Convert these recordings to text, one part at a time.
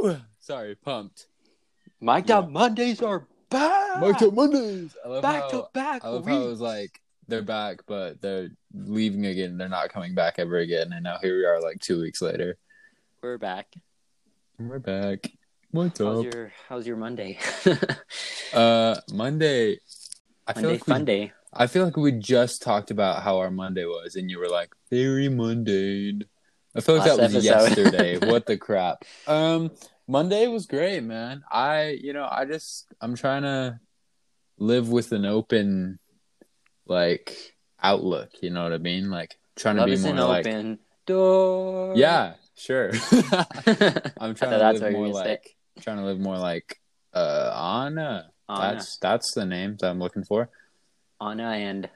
Woo! Sorry, pumped. Mic'd Yeah. Up Mondays are back. Marked up Mondays. I love back how, to back. I love how it was like they're back, but they're leaving again. They're not coming back ever again. And now here we are, like two weeks later. we're back. We're back. What's How's up? your How's your Monday? Uh, Monday. I feel Monday like we, day. I feel like we just talked about how our Monday was, and you were like very mundane. I feel like Last that was episode. yesterday. what the crap? Um, Monday was great, man. I, you know, I just I'm trying to live with an open, like outlook. You know what I mean? Like trying Love to be more an like, open door. yeah, sure. I'm trying to that's live more were gonna say. like trying to live more like uh Anna. Anna, That's that's the name that I'm looking for. Anna, and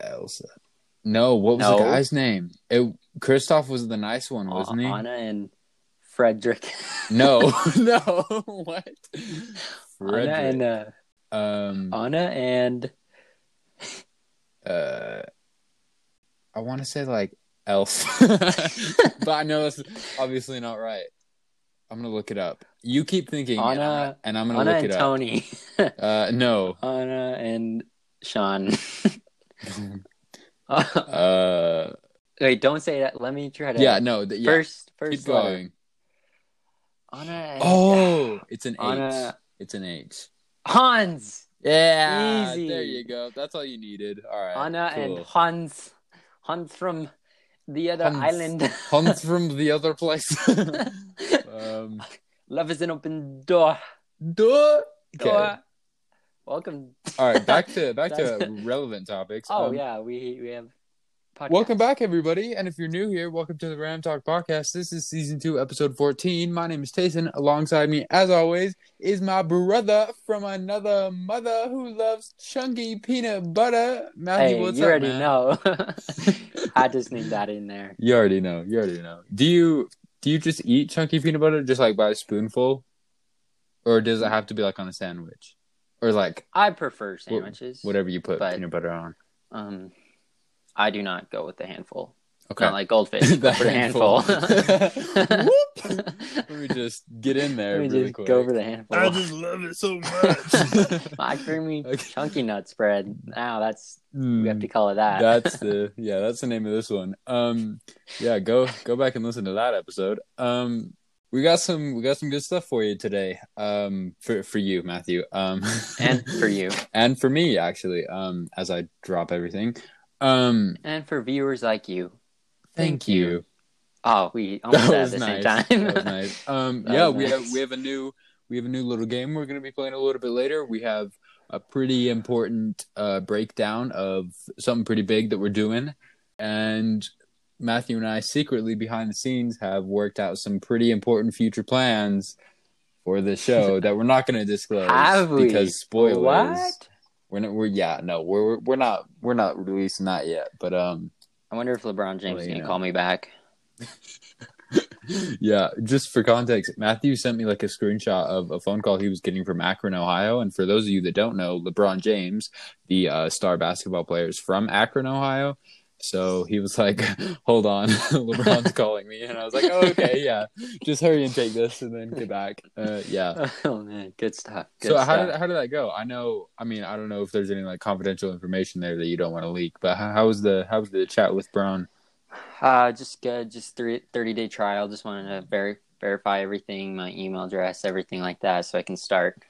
Elsa. No, what was No. the guy's name? It Kristoff was the nice one, uh, wasn't he? Anna and Frederick. No, no. what? Anna and uh, um Anna and uh I want to say like Elf. but I know that's obviously not right. I'm going to look it up. You keep thinking Anna- and I'm going to Anna look it up. Tony. Uh no. Anna and Sean. uh Wait, don't say that. Let me try to. yeah, no, th- yeah. First, keep first letter. going. Anna. And Oh, it's an H. Anna- It's an H. Hans. Yeah, Easy. there you go. That's all you needed. All right. Anna cool. and Hans. Hans from the other Hans. island. Hans from the other place. um, Love is an open door. duh. Okay. Door. Welcome. All right. Back to back to relevant topics. Oh Um, yeah, we we have. Podcast. Welcome back, everybody. And if you're new here, welcome to the Ram Talk podcast. This is season two, episode 14. My name is Tayson. Alongside me, as always, is my brother from another mother who loves chunky peanut butter. Matthew, Hey, what's you up, already man? know. I just need that in there. You already know. You already know. Do you do you just eat chunky peanut butter just like by a spoonful, or does it have to be like on a sandwich, or like I prefer sandwiches. whatever you put But- peanut butter on? Um, I do not go with the handful. Okay. Not like goldfish. The go for the handful. Whoop. Let me just get in there Let me really just quick. go for the handful. I just love it so much. My creamy Okay. chunky nut spread. Now that's Hmm, we have to call it that. that's the yeah, that's the name of this one. Um, yeah, go go back and listen to that episode. Um, we got some we got some good stuff for you today. Um, for for you, Matthew. Um, and for you, and for me actually. Um, as I drop everything. Um, and for viewers like you. thank you. Oh, we almost That said at the nice. same time. That was nice. Um, That yeah, was we nice. have we have a new we have a new little game we're going to be playing a little bit later. We have a pretty important uh, breakdown of something pretty big that we're doing, and Matthew and I secretly behind the scenes have worked out some pretty important future plans for the show that we're not going to disclose Have we? because spoilers. What? We're not. We're yeah. No, we're we're not. We're not releasing that yet. But um, I wonder if LeBron James Well, is gonna know. call me back. yeah, just for context, Matthew sent me like a screenshot of a phone call he was getting from Akron, Ohio. And for those of you that don't know, LeBron James, the uh, star basketball player, is from Akron, Ohio. So he was like, "Hold on, LeBron's calling me," and I was like, "Oh, okay, yeah, just hurry and take this, and then get back." Uh, yeah. Oh man, good stuff. Good so stuff. how did how did that go? I know. I mean, I don't know if there's any like confidential information there that you don't want to leak. But how, how was the how was the chat with Brown? Uh, just good. Just three, 30 day trial. Just wanted to ver- verify everything, my email address, everything like that, so I can start.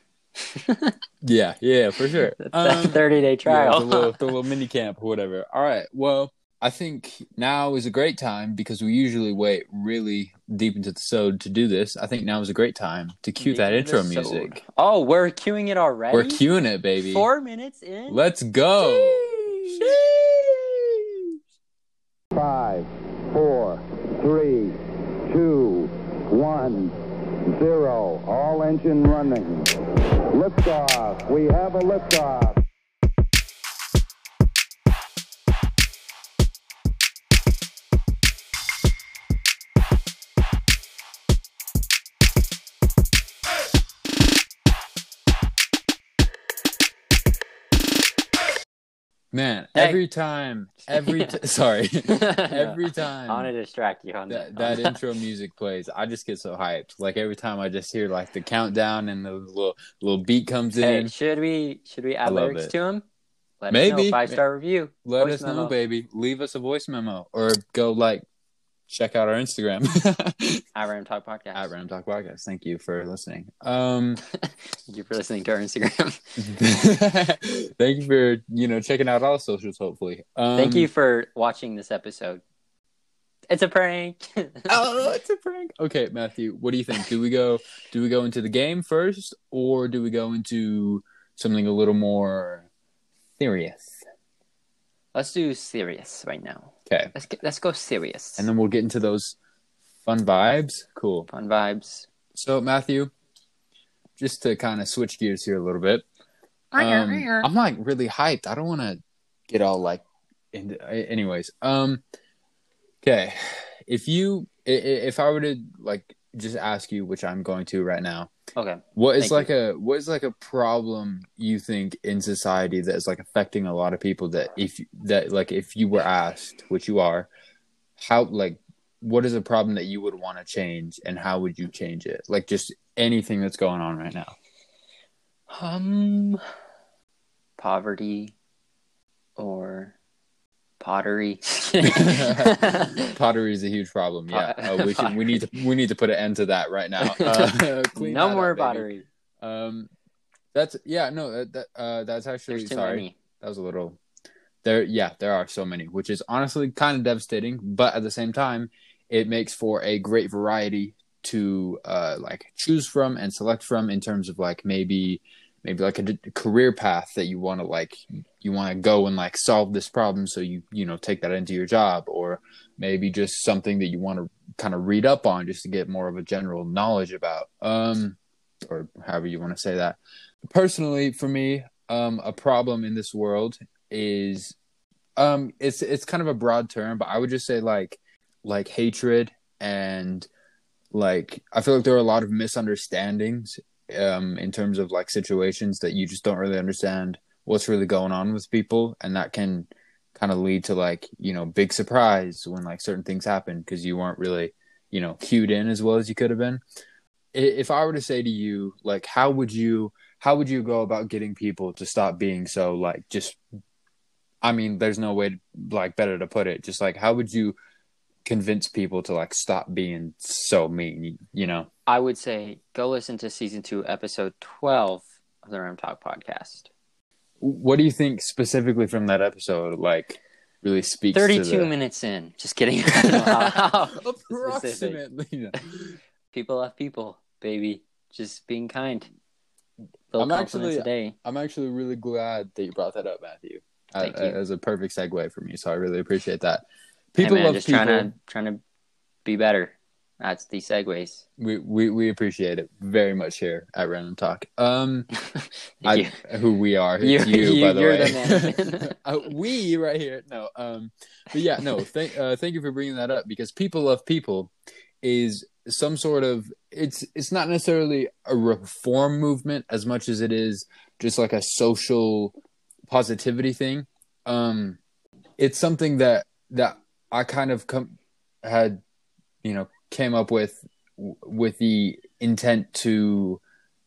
Yeah, yeah, for sure. Um, 30 day Yeah, trial. the, little, the little mini camp or whatever. All right. Well, I think now is a great time because we usually wait really deep into the sode to do this. I think now is a great time to cue that intro The sold. music. Oh, we're queuing it already. We're queuing it, baby. Four minutes in. Let's go. Five, four, three, two, one, zero. All engine running. Liftoff. We have a liftoff. Man, every time, every t- sorry, every time I want to distract you on that, that. that intro music plays, I just get so hyped. Like every time I just hear like the countdown and the little little beat comes Hey, in. should we should we add lyrics it. to him? Let Maybe. Five star review. Let voice us know, baby. Leave us a voice memo or go like check out our Instagram At Random Talk Podcast. at Random Talk Podcast. Thank you for listening. Um, Thank you for listening to our Instagram. thank you for you know checking out all socials. Hopefully, um, Thank you for watching this episode. It's a prank. Oh, it's a prank. Okay, Matthew, what do you think? Do we go? Do we go into the game first, or do we go into something a little more serious? Let's do serious right now. Okay, Let's get, let's go serious. and then we'll get into those fun vibes. Cool. fun vibes. So, Matthew, just to kind of switch gears here a little bit, um, I'm like really hyped. I don't want to get all like, into, anyways. Um, okay, if you i- i- if I were to like just ask you, which I'm going to right now, Okay. what is Thank like a what is like a problem you think in society that is like affecting a lot of people that if that like if you were asked, which you are, how like what is a problem that you would want to change and how would you change it? Like just anything that's going on right now. Um, poverty or pottery. Pottery is a huge problem. Yeah, uh, we should we need to we need to put an end to that right now. Uh, no more up, baby. pottery. Um, that's yeah no that, that uh that's actually sorry many. that was a little there yeah there are so many which is honestly kind of devastating but at the same time it makes for a great variety to uh like choose from and select from in terms of like maybe maybe like a career path that you want to like you want to go and like solve this problem so you you know take that into your job or maybe just something that you want to kind of read up on just to get more of a general knowledge about um or however you want to say that. Personally for me um a problem in this world is um it's it's kind of a broad term but i would just say like like hatred and like i feel like there are a lot of misunderstandings um in terms of like situations that you just don't really understand what's really going on with people and that can kind of lead to like you know big surprise when like certain things happen because you weren't really you know cued in as well as you could have been if i were to say to you like how would you how would you go about getting people to stop being so like just i mean there's no way like better to put it just like how would you convince people to like stop being so mean you, you know I would say go listen to season two, episode twelve of the Ram Talk podcast. what do you think specifically from that episode like really speaks to Thirty-two the... minutes in. Just kidding. Approximately People love people, baby. Just being kind. Little I'm actually- a day. i'm actually really glad that you brought that up matthew Thank uh, you. as a perfect segue for me so i really appreciate that Hey, people man, love just people trying to trying to be better. That's the segues. we, we we appreciate it very much here at random talk um I, who we are. You- you, you- by the way. the uh, we right here. No, um, but yeah, no. Thank, uh, thank you for bringing that up because people love people is some sort of. It's it's not necessarily a reform movement as much as it is just like a social positivity thing. Um, it's something that that I kind of come had, you know, came up with with the intent to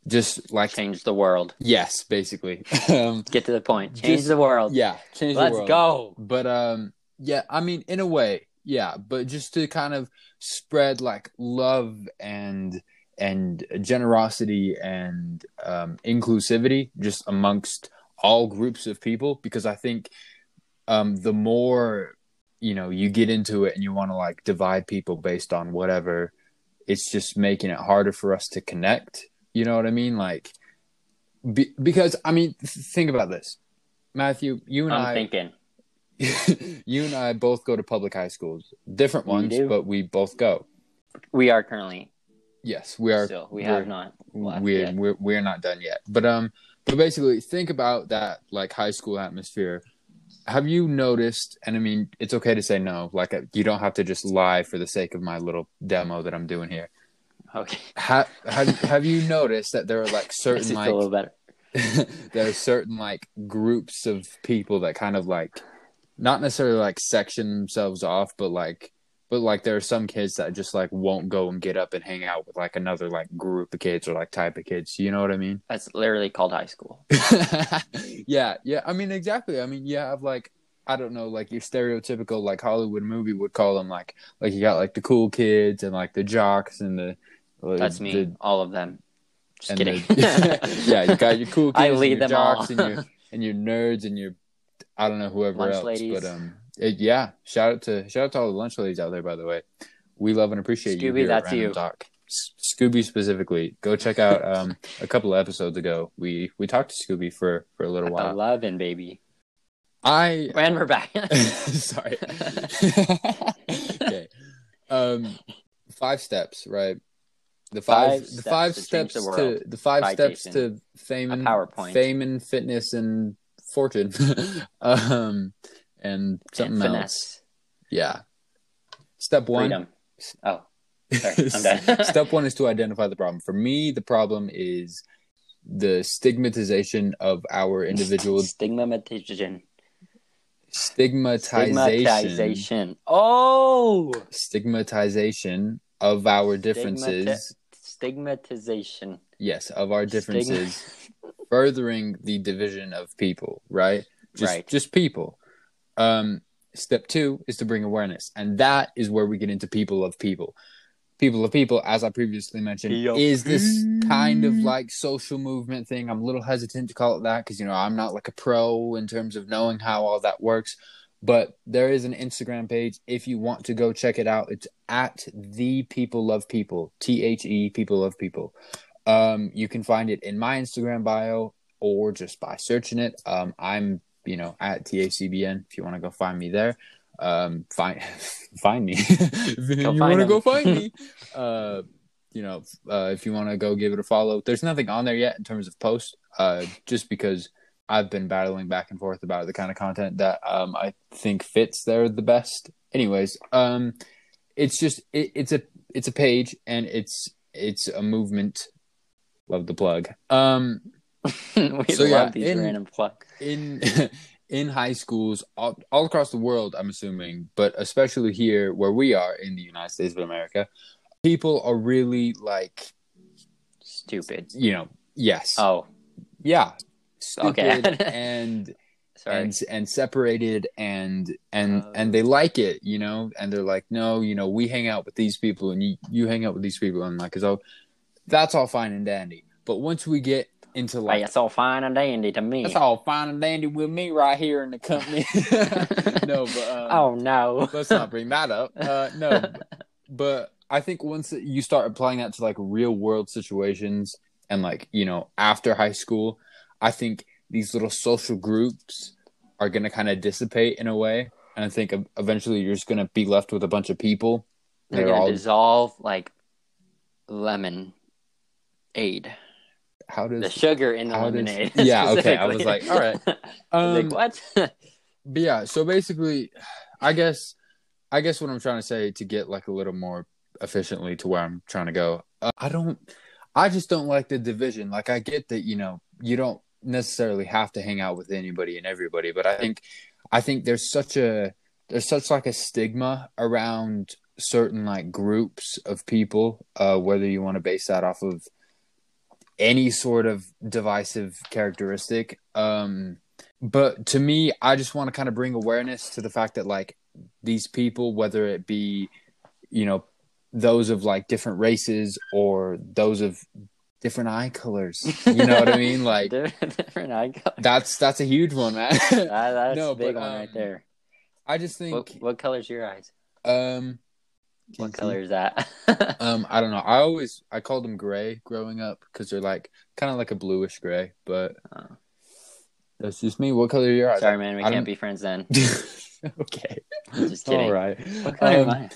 just like Change the world. Yes, basically. um, Get to the point. Change Just- the world. yeah, change Let's the world. go. But um, yeah, I mean, in a way, yeah. But just to kind of spread like love and and generosity and um, inclusivity just amongst all groups of people, because I think um, the more you know you get into it and you want to like divide people based on whatever, it's just making it harder for us to connect. You know what I mean? Like, be, because I mean, th- think about this, Matthew. You and I'm I, thinking. you and I both go to public high schools, different ones, but we both go. We are currently Yes, we are. still. We have not we're, we're we're not done yet. But um, but basically, think about that like high school atmosphere. Have you noticed? And I mean, it's okay to say no. Like, uh, you don't have to just lie for the sake of my little demo that I'm doing here. Okay. Ha- have have you noticed that there are like certain like a little better. there are certain like groups of people that kind of like not necessarily like section themselves off, but like but like there are some kids that just like won't go and get up and hang out with like another like group of kids or like type of kids. You know what I mean? That's literally called high school. yeah, yeah. I mean, exactly. I mean, you have like I don't know, like your stereotypical like Hollywood movie would call them like like you got like the cool kids and like the jocks and the That's me. the- all of them. Just and kidding. the- yeah, you got your cool kids, I and lead your them all. jocks and your and your nerds and your I don't know whoever Lunch else, ladies. but um, it, yeah. Shout out to shout out to all the lunch ladies out there. By the way, we love and appreciate you. Scooby, that's you. Talk. Scooby specifically, go check out um a couple of episodes ago. We we talked to Scooby for for a little while. Eleven, baby. I And we're back. sorry. okay. Um, five steps, right? The five, Five the steps five to steps the to the five steps Citation. to fame and PowerPoint. fame and fitness and fortune, um, and something and else. Yeah. Step one. Freedom. Oh, sorry. I'm done. Step one is to identify the problem. For me, the problem is the stigmatization of our individual Stigmatization. stigmatization Stigmatization. Oh, stigmatization of our differences stigmatization. yes of our Stigma- differences furthering the division of people right just Right. just people um step two is to bring awareness. And that is where we get into people of people. People of people as i previously mentioned P of is this kind of like social movement thing. I'm a little hesitant to call it that because you know i'm not like a pro in terms of knowing how all that works. But there is an instagram page. If you want to go check it out it's at the people love people t-h-e people love people. Um you can find it in my instagram bio or just by searching it. Um i'm you know at tacbn if you want to go find me there. Um find find me. If you want to go find me. Uh you know uh if you want to go give it a follow. There's nothing on there yet in terms of post uh just because i've been battling back and forth about the kind of content that um i think fits there the best. Anyways um it's just it, it's a it's a page and it's it's a movement. Love the plug. Um we So, love yeah, these in- random plugs. in in high schools all, all across the world i'm assuming but especially here where we are in the united states of america people are really like Stupid. you know yes Oh, yeah Okay. stupid and sorry. and and separated and and Oh. and they like it you know and they're like no you know we hang out with these people and you you hang out with these people and like so that's all fine and dandy but once we get into Hey, like it's all fine and dandy to me. that's all fine and dandy with me right here in the company no but um, oh no. let's not bring that up uh no but i think once you start applying that to like real world situations and like you know after high school i think these little social groups are going to kind of dissipate in a way and i think eventually you're just going to be left with a bunch of people They're They're gonna all- dissolve like lemon aid. How does The sugar in the how does- lemonade. Yeah, okay, I was like, all right. Um, like, what? But yeah, so basically, I guess, I guess what I'm trying to say to get like a little more efficiently to where I'm trying to go. Uh, I don't, I just don't like the division. Like I get that you know you don't necessarily have to hang out with anybody and everybody, but I think, I think there's such a there's such like a stigma around certain like groups of people, uh, whether you want to base that off of any sort of divisive characteristic. Um, but to me i just want to kind of bring awareness to the fact that like these people whether it be you know those of like different races or those of different eye colors you know what i mean like different eye color. that's that's a huge one man That, that's No, a big but, one right um, there. i just What, think what color's your eyes? um What color is that? um i don't know i always i called them gray growing up because they're like kind of like a bluish gray but Oh. that's just me what color are your eyes Sorry, man, we I don't- can't be friends then. okay Just kidding. all right What color Um, am I?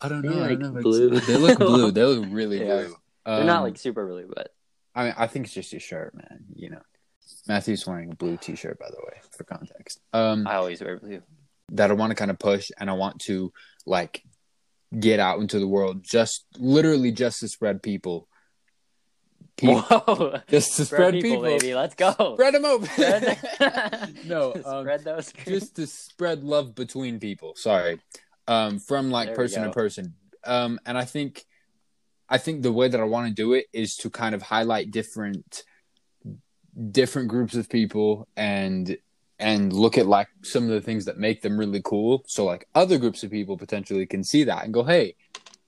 I don't They're know. I don't know. blue. They look blue. They look really Yeah. blue. They're not Um, like super blue, but I mean, I think it's just your shirt, man. You know, Matthew's wearing a blue T-shirt, by the way, for context. Um, I always wear blue. that I want to kind of push, and I want to like get out into the world, just literally just to spread people people, Whoa. just to Spread spread people, people, baby. Let's go. spread them open. Spread- no, um, Spread those. just to spread love between people. Sorry, um, from like There person to person. Um, and I think, I think the way that I want to do it is to kind of highlight different, different groups of people and and look at like some of the things that make them really cool. So like other groups of people potentially can see that and go, hey,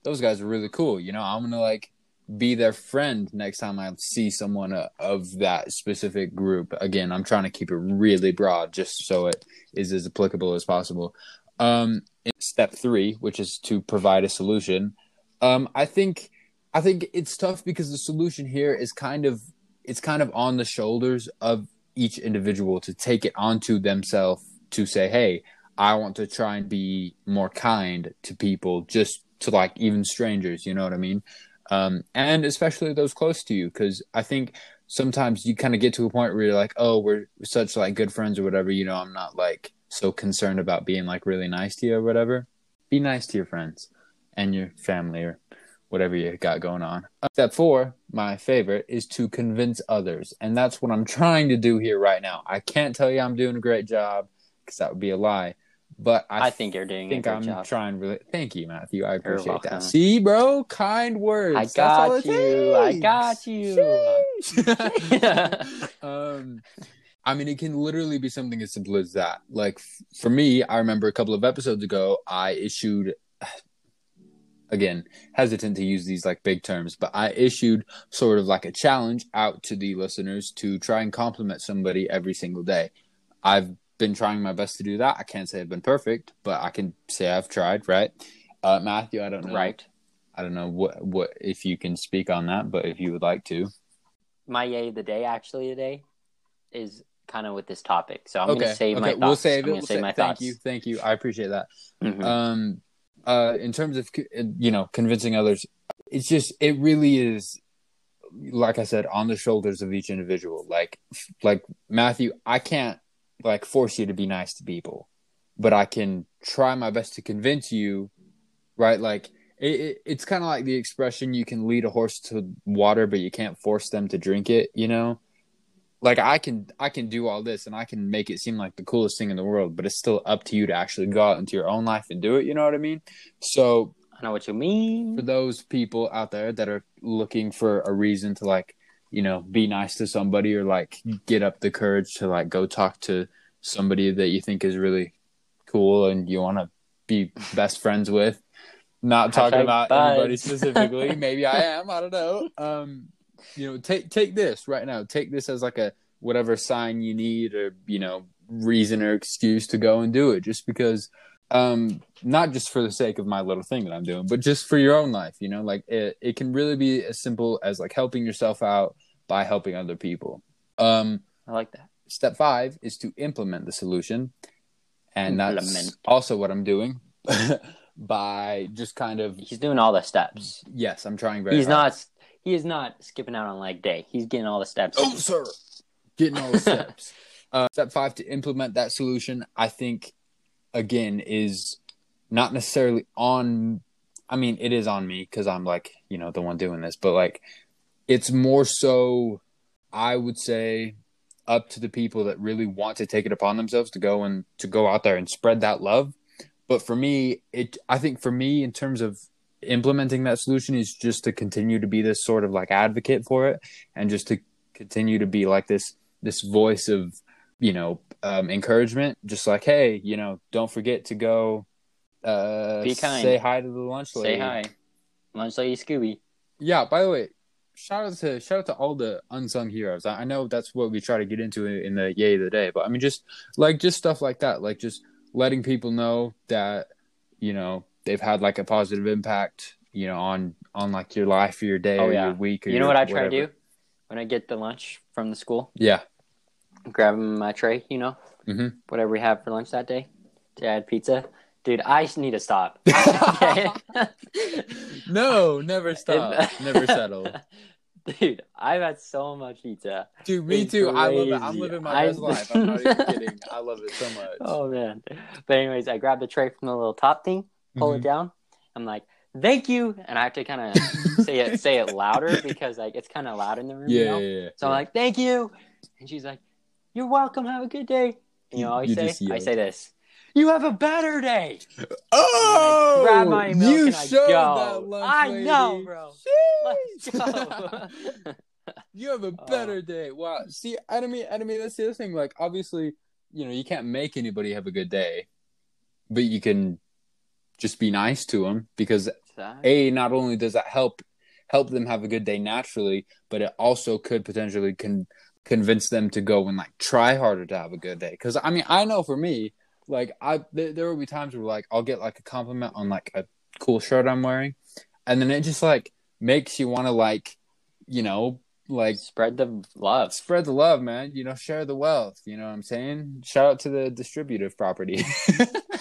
those guys are really cool. You know, I'm gonna like be their friend next time I see someone uh, of that specific group. Again, I'm trying to keep it really broad just so it is as applicable as possible. Um, step three, which is to provide a solution, um, I think I think it's tough because the solution here is kind of it's kind of on the shoulders of each individual to take it onto themselves to say, hey, I want to try and be more kind to people, just to like even strangers. You know what I mean? Um, and especially those close to you, because I think sometimes you kind of get to a point where you're like, oh, we're such like good friends or whatever. You know, I'm not like so concerned about being like really nice to you or whatever. Be nice to your friends and your family or whatever you got going on. Uh, Step four, my favorite, is to convince others. And that's what I'm trying to do here right now. I can't tell you I'm doing a great job because that would be a lie. But I, I think you're doing think I'm job. trying really. Thank you, Matthew. I appreciate that. See, bro, kind words. I got you. I got you. um, I mean, it can literally be something as simple as that. Like f- for me, I remember a couple of episodes ago, I issued. Again, hesitant to use these like big terms, but I issued sort of like a challenge out to the listeners to try and compliment somebody every single day. I've been trying my best to do that. I can't say I've been perfect, but I can say I've tried. Right, uh, Matthew? I don't know. right. I don't know what what if you can speak on that, but if you would like to. My yay of the day actually today is kind of with this topic. So I'm going to save my thoughts. We'll save it. We'll save sa- my thank thoughts. you, thank you. I appreciate that. Mhm. Um, uh, in terms of you know convincing others, it's just it really is, like I said, on the shoulders of each individual. Like like Matthew, I can't like force you to be nice to people, but I can try my best to convince you, right? Like. It, it, it's kind of like the expression you can lead a horse to water but you can't force them to drink it you know like I can I can do all this and I can make it seem like the coolest thing in the world, but it's still up to you to actually go out into your own life and do it. You know what I mean? So I know what you mean. for those people out there that are looking for a reason to like, you know, be nice to somebody or like get up the courage to like go talk to somebody that you think is really cool and you want to be best friends with. Not talking Hashtag about buds. anybody specifically. Maybe I am. I don't know. Um, you know, take take this right now. Take this as like a whatever sign you need or you know reason or excuse to go and do it. Just because, um, not just for the sake of my little thing that I'm doing, but just for your own life. You know, like it it can really be as simple as like helping yourself out by helping other people. Um, I like that. step five is to implement the solution, and that's also what I'm doing. by just kind of He's doing all the steps. yes, I'm trying very He's hard. not. He is not skipping out on leg day. He's getting all the steps. Oh, sir. Getting all the steps. uh, step five to implement that solution, I think, again, is not necessarily on. I mean, it is on me because I'm like, you know, the one doing this, but like, it's more so, I would say, up to the people that really want to take it upon themselves to go and to go out there and spread that love. But for me, it, I think for me, in terms of implementing that solution is just to continue to be this sort of like advocate for it and just to continue to be like this this voice of you know um, encouragement just like hey you know don't forget to go uh Be kind. say hi to the lunch lady Say hi. Lunch lady Scooby. yeah by the way shout out to shout out to all the unsung heroes i I know that's what we try to get into in the yay of the day but i mean just like just stuff like that like just letting people know that you know they've had like a positive impact you know on on like your life or your day Oh, or yeah. your week or You know your what I try to do when I get the lunch from the school? yeah Grab them my tray. You know, Mhm. whatever we have for lunch that day. Dad pizza. Dude, I need to stop. No never stop never settle Dude, I've had so much pizza. dude me It's too i love it i'm living my I- best life i'm not even kidding i love it so much Oh man. But anyways, I grab the tray from the little top thing, pull Mhm. it down. I'm like, thank you, and I have to kind of say it say it louder because like it's kind of loud in the room. Yeah, you know? yeah, yeah. So I'm like, thank you, and she's like, you're welcome. Have a good day. And you know, I say, I say this. You have a better day. Oh, grab my milk you and I showed go. that lunch I lady. know, bro. Let's go. you have a Oh. better day. Wow. See, I mean, I mean, that's the other thing. Like, obviously, you know, you can't make anybody have a good day, but you can just be nice to them because a not only does that help help them have a good day naturally, but it also could potentially con- convince them to go and like try harder to have a good day. Because I mean, I know for me, like I there, there will be times where like I'll get like a compliment on like a cool shirt I'm wearing, and then it just like makes you want to like, you know, like Spread the love. spread the love, man. You know, share the wealth. You know what I'm saying? Shout out to the distributive property.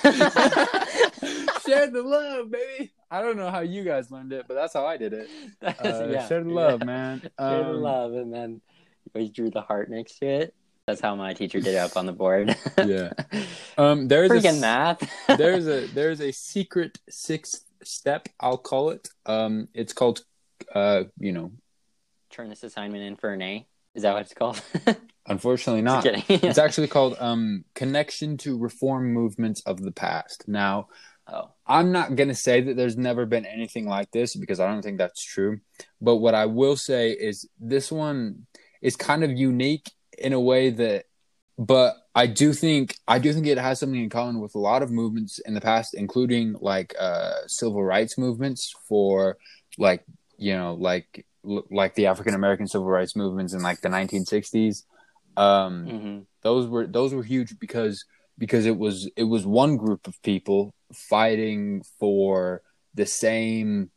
share the love, baby. I don't know how you guys learned it, but that's how I did it. Uh, yeah, share the love, yeah. man. Share the Um, love, and then you always drew the heart next to it. That's how my teacher did it up on the board. Yeah. Um, there's Freaking a, math. there's a there's a secret sixth step. I'll call it. Um, it's called, uh, you know, Turn this assignment in for an A. Is that what it's called? unfortunately not. Just kidding. It's actually called um connection to reform movements of the past. Now, oh, I'm not going to say that there's never been anything like this because I don't think that's true. But what I will say is this one is kind of unique in a way that, but I do think, I do think it has something in common with a lot of movements in the past, including like uh, civil rights movements for like, you know, like, like the African American civil rights movements in like the 1960s. Um, hmm those were those were huge because because it was it was one group of people fighting for the same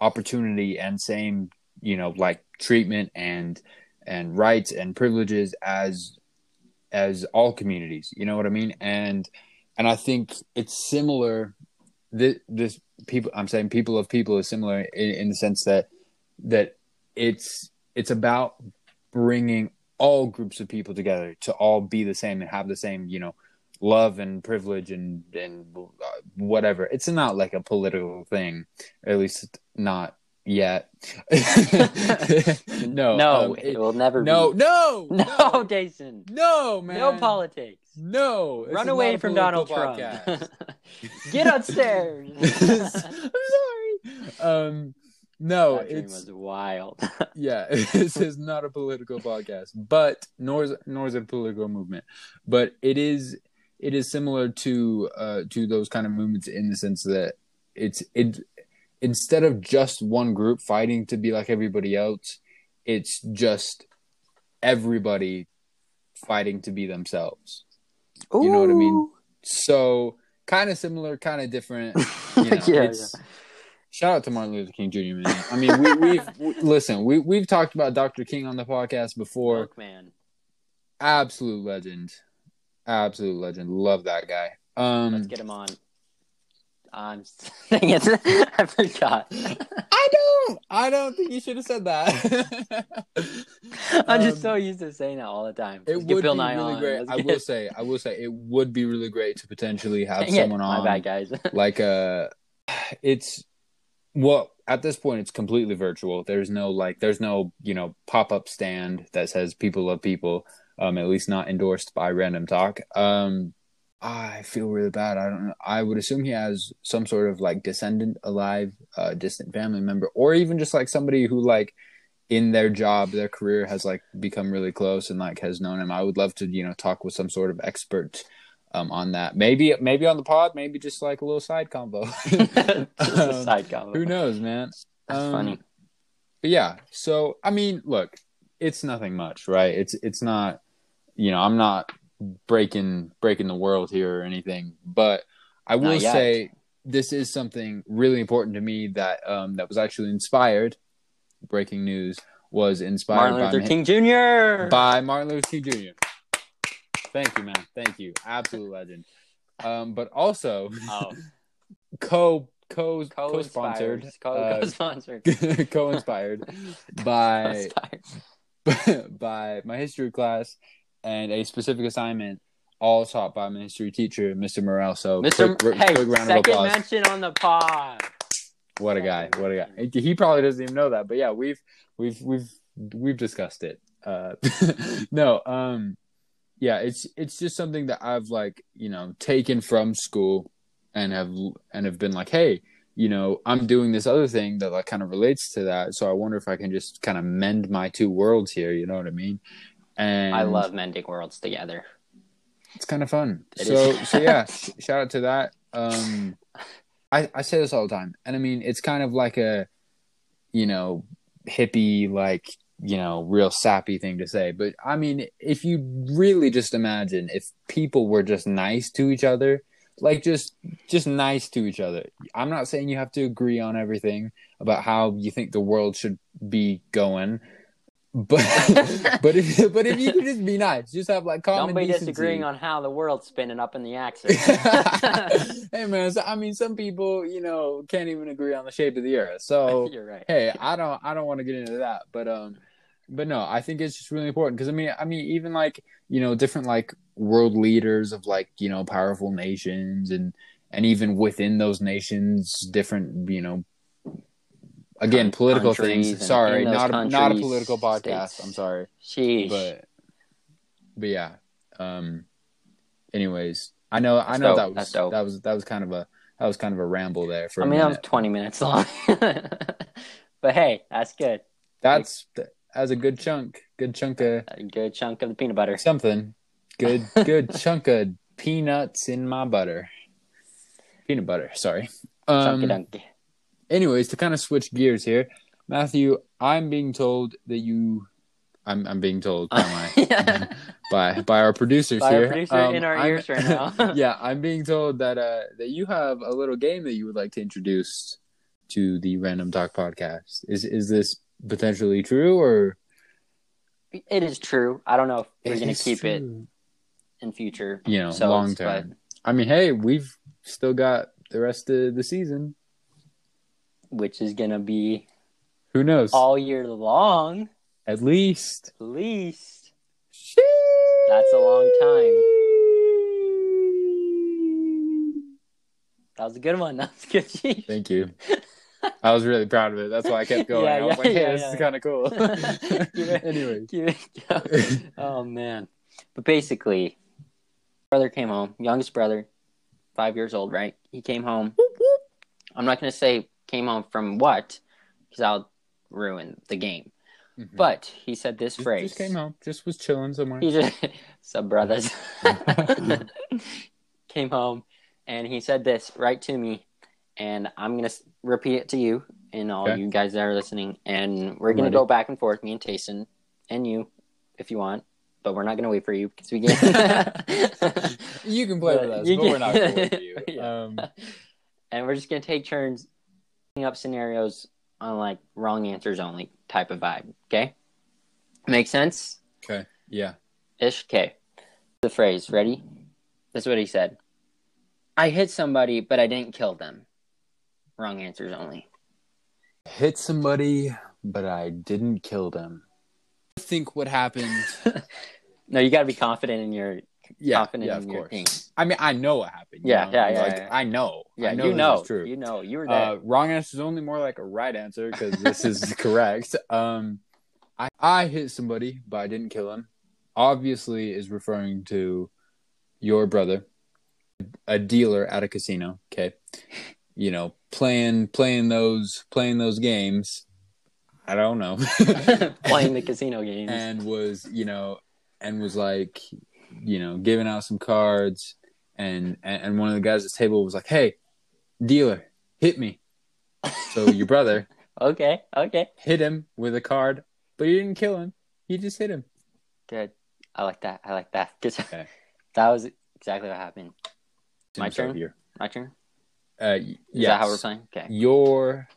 opportunity and same you know like treatment and and rights and privileges as as all communities you know what i mean? And and i think it's similar this, this people i'm saying people of people is similar in, in the sense that that it's it's about bringing all groups of people together to all be the same and have the same you know love and privilege and and uh, whatever it's not like a political thing at least not yet no no, um, it, it- will never no be. no No, Jason. no man No politics. no Run away from Donald podcast. Trump. Get upstairs. I'm sorry. Um, no, that it's was wild. yeah. This is not a political podcast, but nor is nor is it a political movement, but it is it is similar to uh to those kind of movements in the sense that it's it instead of just one group fighting to be like everybody else, it's just everybody fighting to be themselves. You know what I mean? So kind of similar, kind of different. You know, yeah, it's, Shout out to Martin Luther King Jr. Man. I mean, we, we've we, listen. We we've talked about Dr. King on the podcast yeah. before. Milkman. Absolute legend, absolute legend. Love that guy. Um, Let's get him on. I'm dang it. I forgot. I don't. I don't think you should have said that. I'm just Um, so used to saying that all the time. It Let's would Bill be Nye really on. great. Let's I get- will say. I will say it would be really great to potentially have Dang it. someone My on. bad, guys. like uh it's well at this point it's completely virtual there's no like there's no you know pop-up stand that says people love people um at least not endorsed by random talk um i feel really bad i don't know i would assume he has some sort of like descendant alive uh distant family member or even just like somebody who like in their job their career has like become really close and like has known him i would love to you know talk with some sort of expert um, on that. Maybe maybe on the pod, maybe just like a little side combo. Um, side combo. Who knows, man? That's Um, funny. But yeah, so I mean, look, it's nothing much, right? It's it's not, you know, I'm not breaking breaking the world here or anything, but I will say this is something really important to me that um that was actually inspired. Breaking news was inspired by Martin Luther King Jr. by Martin Luther King Jr. Thank you, man. Thank you. Absolute legend. Um, but also Oh, co co co sponsored co sponsored. co inspired by by my history class and a specific assignment, all taught by my history teacher, Mr. Morel. So, Mr. quick, hey, quick round of second applause. mention on the pod. what a guy! What a guy! He probably doesn't even know that, but yeah, we've we've we've we've discussed it. Uh, no, um, yeah, it's it's just something that I've like you know taken from school and have and have been like, hey, you know, I'm doing this other thing that like kind of relates to that. So I wonder if I can just kind of mend my two worlds here. You know what I mean? And I love mending worlds together. it's kind of fun. It so so yeah, sh- shout out to that. Um, I I say this all the time, and I mean it's kind of like a, you know, hippie like you know real sappy thing to say, but I mean if you really just imagine if people were just nice to each other, like just just nice to each other. I'm not saying you have to agree on everything about how you think the world should be going. But but if but if you could just be nice, just have like common Don't be decency. disagreeing on how the world's spinning up in the axis. hey man, so, I mean, some people, you know, can't even agree on the shape of the earth. So, You're right. hey, I don't, I don't want to get into that, but um, but no, I think it's just really important because I mean, I mean, even like you know, different like world leaders of like you know powerful nations and and even within those nations, different you know. Again, political things. Sorry, not a, not a political podcast. states. I'm sorry Sheesh. but but yeah um anyways i know i know dope. that was that was that was kind of a that was kind of a ramble there for I mean, that was 20 minutes long. but hey, that's good. that's that's a good chunk good chunk of A good chunk of the peanut butter. something good good chunk of peanuts in my butter peanut butter sorry um anyways to kind of switch gears here matthew i'm being told that you i'm, I'm being told by my by by our producers By our here. producer Um, in our I'm- ears right now. yeah, I'm being told that uh that you have a little game that you would like to introduce to the Random Talk podcast. Is is this potentially true or It is true. I don't know if we're It gonna keep it true. In future. You know, episodes, long term. I mean, hey, we've still got the rest of the season. which is to be Who knows? all year long, At least. at least. That's a long time. That was a good one. That was good. Thank you. I was really proud of it. That's why I kept going. Yeah, I was yeah, like, hey, yeah, this is kind of cool. Anyway. It oh man. But basically, brother came home, youngest brother, five years old, right? He came home. I'm not gonna say came home from what, because I'll ruin the game. Mhm. But he said this just, phrase. just came home. Just was chilling somewhere. He just sub brothers came home and he said this right to me, and I'm gonna repeat it to you and all Okay. you guys that are listening, and we're I'm gonna ready. go back and forth, me and Tayson, and you, if you want, but we're not gonna wait for you because we get. You can play But with us, you but can- we're not going to wait for you. Yeah. Um, and we're just gonna take turns, picking up scenarios on like wrong answers only type of vibe. Okay, make sense? okay. Yeah. Ish. Okay. The phrase. Ready? That's what he said. I hit somebody, but I didn't kill them. Wrong answers only. Hit somebody, but I didn't kill them. Think what happened. No, you got to be confident in your. yeah, Confident yeah, in of your course. thing. I mean, I know what happened. Yeah, know? yeah, yeah, Like, yeah. I know. Yeah, I know you know. true. You know. You were there. Uh, wrong answer is only more like a right answer because this is correct. Um, I, I hit somebody, but I didn't kill him. Obviously, is referring to your brother, a dealer at a casino. Okay, you know, playing playing those playing those games. I don't know. Playing the casino games. and was you know and was like you know giving out some cards and and one of the guys at the table was like hey dealer hit me so your brother okay. Okay. hit him with a card but you didn't kill him You just hit him Good. I like that. I like that. 'Cause Okay. That was exactly what happened. My turn? here. My turn. uh Is yes. that how we're playing? Okay. your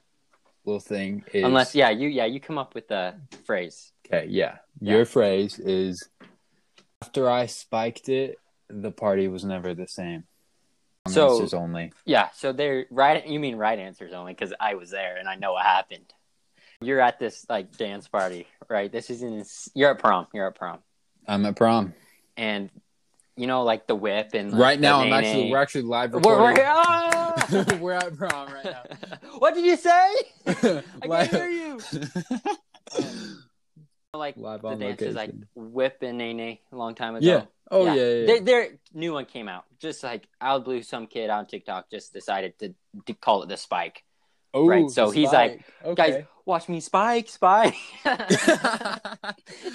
little thing is Unless, yeah, you, yeah, you come up with the phrase. okay yeah Yeah. your phrase is after i spiked it the party was never the same So- Answers only Yeah, so they're right. You mean right answers only because I was there and I know what happened. You're at this like dance party, right? This is in you're at prom. You're at prom, i'm at prom and you know, like the whip and like, Right now, I'm nay-nay. actually we're actually live We're, we're, recording. ah! we're at prom right now. what did you say? I can't hear you. like Live the on is like whip and nay a long time ago. Yeah. Oh yeah. yeah, yeah. Their, their new one came out. Just like out of blue, some kid on TikTok just decided to, to call it the spike. Oh, right, so he's like. Guys, Okay. watch me spike, spike.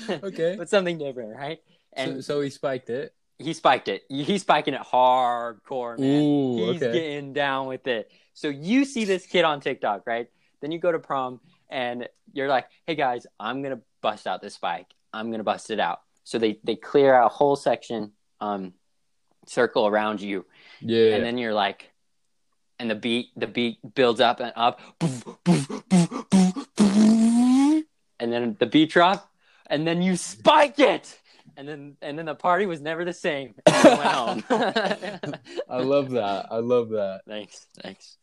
okay. but something different, right? so, And so he spiked it. He spiked it. He's spiking it hardcore, man. Ooh, He's okay. getting down with it. So you see this kid on TikTok, right? Then you go to prom and you're like, "Hey guys, I'm gonna bust out this spike. I'm gonna bust it out." So they they clear out a whole section, um, circle around you, Yeah. and then you're like, and the beat the beat builds up and up, and then the beat drop, and then you spike it. And then, and then the party was never the same. And I went home. I love that. I love that. Thanks, thanks.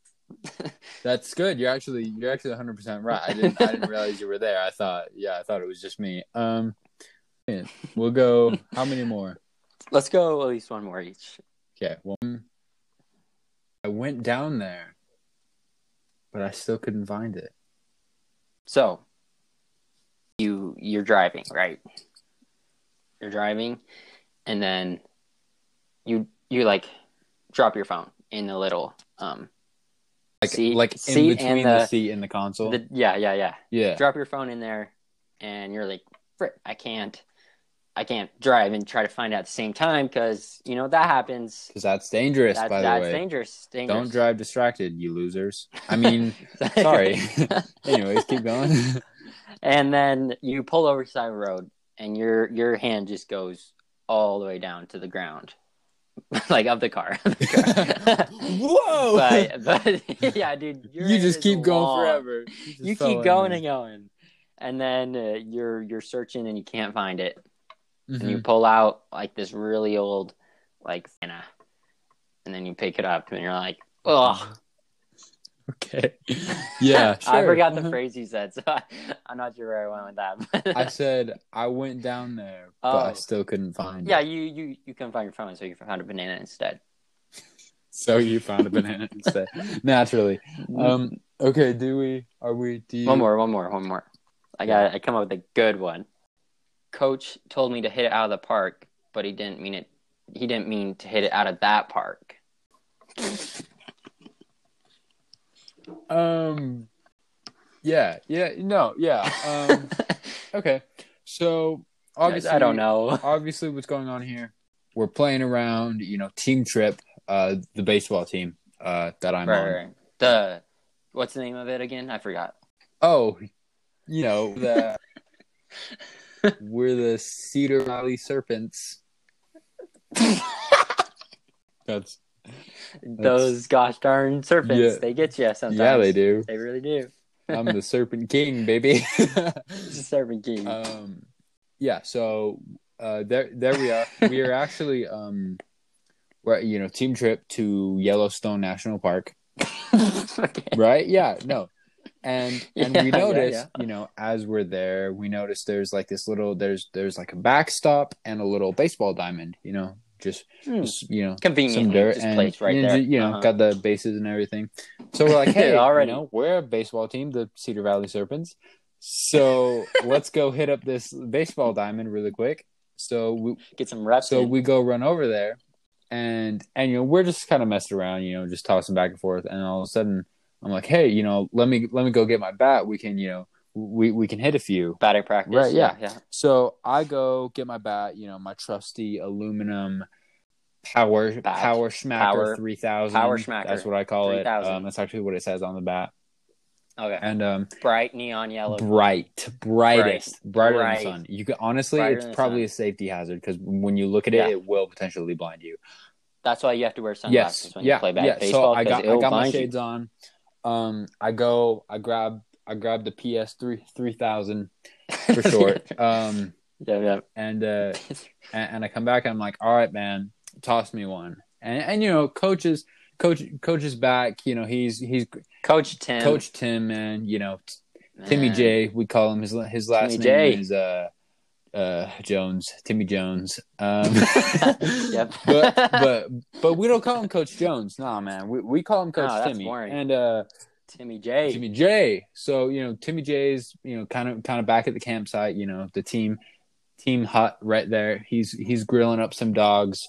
That's good. You're actually you're actually 100 percent right. I didn't I didn't realize you were there. I thought yeah, I thought it was just me. Um, we'll go. How many more? Let's go at least one more each. Okay. Well, I went down there, but I still couldn't find it. So, you you're driving, right? You're driving, and then you you like drop your phone in the little um Like Seat- like in between the, the- seat and the console. the, yeah yeah yeah yeah. drop your phone in there, and you're like, Frick, I can't I can't drive and try to find it at the same time because you know that happens. Because that's dangerous, That, by the way. dangerous. Dangerous. Don't drive distracted, you losers. I mean, sorry. anyways, keep going. and then you pull over to the side of the road and your your hand just goes all the way down to the ground like of the car, Whoa! but but yeah dude you just keep going long. forever. just you keep going and going and then uh, you're you're searching and you can't find it and Mhm. you pull out like this really old like Santa and then you pick it up and you're like oh Okay. Yeah, I forgot the Uh-huh. phrase you said so I, I'm not sure where I went with that I said I went down there, but I Oh. still couldn't find yeah it. you you you couldn't find your phone so you found a banana instead So you found a banana instead. Naturally. Um okay, do we are we do you One more, one more, one more. I got. I come up with a good one. Coach told me to hit it out of the park, but he didn't mean it. He didn't mean to hit it out of that park. Um Yeah, yeah, no, yeah. Um okay. So obviously I don't know. obviously what's going on here we're playing around you know team trip uh the baseball team uh that i'm Right, on right. The what's the name of it again? I forgot. oh you know the we're the cedar valley serpents that's Those gosh darn serpents. Yeah. They get you sometimes. yeah they do They really do. i'm the serpent king baby serpent king. um yeah so uh there there we are we are actually um we're you know team trip to yellowstone national park okay. right yeah no and and Yeah, we yeah, noticed yeah. you know as we're there we noticed there's like this little there's there's like a backstop and a little baseball diamond you know just, Hmm. just you know Conveniently some dirt and placed right you know, there. you know Uh-huh. got the bases and everything so we're like hey all right, you know we're a baseball team the cedar valley serpents so let's go hit up this baseball diamond really quick so we, Get some reps. so in. we go run over there, and and you know we're just kind of messing around, you know, just tossing back and forth, and all of a sudden I'm like, hey, you know, let me let me go get my bat. We can, you know, we we can hit a few. batting practice. Right, yeah. yeah. So I go get my bat, you know, my trusty aluminum power Bat. power smacker Power- three thousand. Power smacker. That's what I call it. Um, that's actually what it says on the bat. Okay. And um, Bright neon yellow. bright, brightest, brighter Bright. than the sun. You can honestly, Brighter it's probably a safety hazard because when you look at it, Yeah. it will potentially blind you. That's why you have to wear sunglasses yes when yeah you play bad yeah baseball. so i got i got my blind you. shades on um i go i grab i grab the ps3 3000 for short um yeah, yeah. and uh and, and i come back and i'm like all right man toss me one and and you know coaches coach coach is back you know he's he's Coach Tim. coach tim man you know Timmy Man. j we call him his his last Timmy name J. is uh uh, Jones, Timmy Jones. Um, Yep. but but but we don't call him Coach Jones. Nah, man. We we call him Coach No, that's Timmy. boring. And uh, Timmy J. Timmy J. So you know Timmy J's you know kind of kind of back at the campsite. You know the team team hut right there. He's he's grilling up some dogs.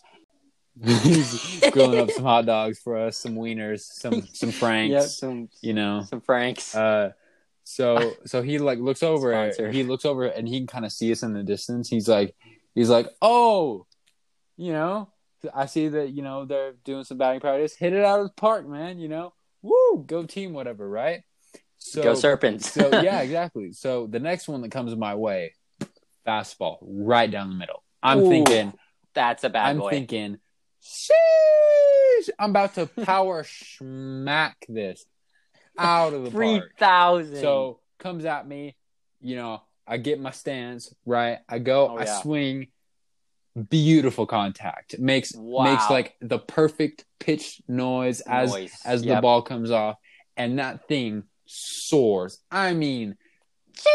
he's grilling up some hot dogs for us, some wieners, some some franks. Yep, some You know. some Franks. Uh, so so he like looks over. Sponsor. He looks over and he can kind of see us in the distance. He's like he's like oh, you know. I see that you know they're doing some batting practice. Hit it out of the park, man. You know, woo, go team, whatever, right? So Go Serpents. so yeah, exactly. So the next one that comes my way, fastball right down the middle. I'm Ooh, thinking, That's a bad boy. I'm boy. thinking, sheesh, I'm about to power smack this out of the Three park. thousand. So comes at me, you know, I get my stance right. I go, Oh, I yeah. swing. Beautiful contact. Makes Wow. makes like the perfect pitch noise as Noise. as the ball comes off, and that thing soars. I mean,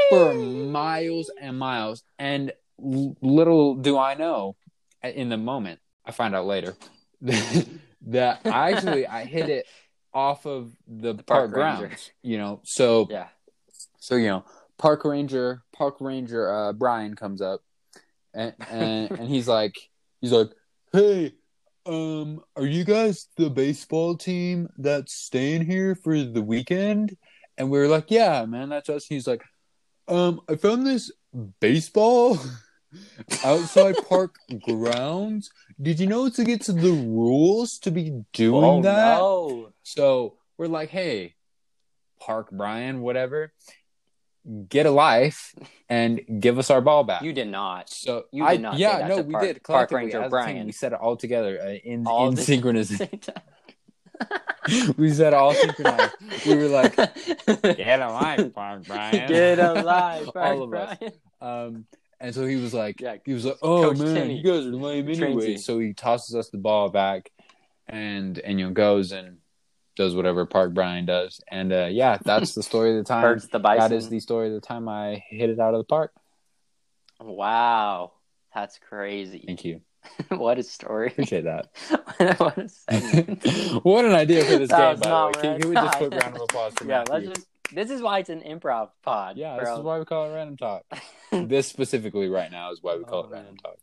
for miles and miles. And l- little do I know, in the moment, I find out later that I actually I hit it off of the, The park, park grounds. You know, so Yeah. so you know, park ranger, park ranger uh, Brian comes up, and and, and he's like, he's like, hey. Um, are you guys the baseball team that's staying here for the weekend? And we were like, Yeah, man, that's us. He's like, Um, I found this baseball outside park grounds. Did you know it's against the rules to be doing oh that? no. So we're like, hey, Park Brian, whatever, get a life and give us our ball back. You did not. so you I, did not say yeah, that no, to we Park- did. Park Ranger as a team, Brian. we said it all together uh, in All in the- we said it all synchronized. We were like, get a life, Park Brian. Get alive, all Park of us. Brian. Um, and so he was like, Yeah, he was like, "Oh Coach man, Timmy. you guys are lame anyway." you. So he tosses us the ball back, and and you know goes and does whatever Park Brian does, and uh, yeah, that's the story of the time. Hurts the bison. That is the story of the time I hit it out of the park. Wow. That's crazy. Thank you, what a story. appreciate that. what a what an idea for this That game, by the way. Can, can we just put round of applause for yeah, Matthew? let's just this is why it's an improv pod. yeah, this is why we call it random talk. this specifically right now is why we call Oh, it random man. talk.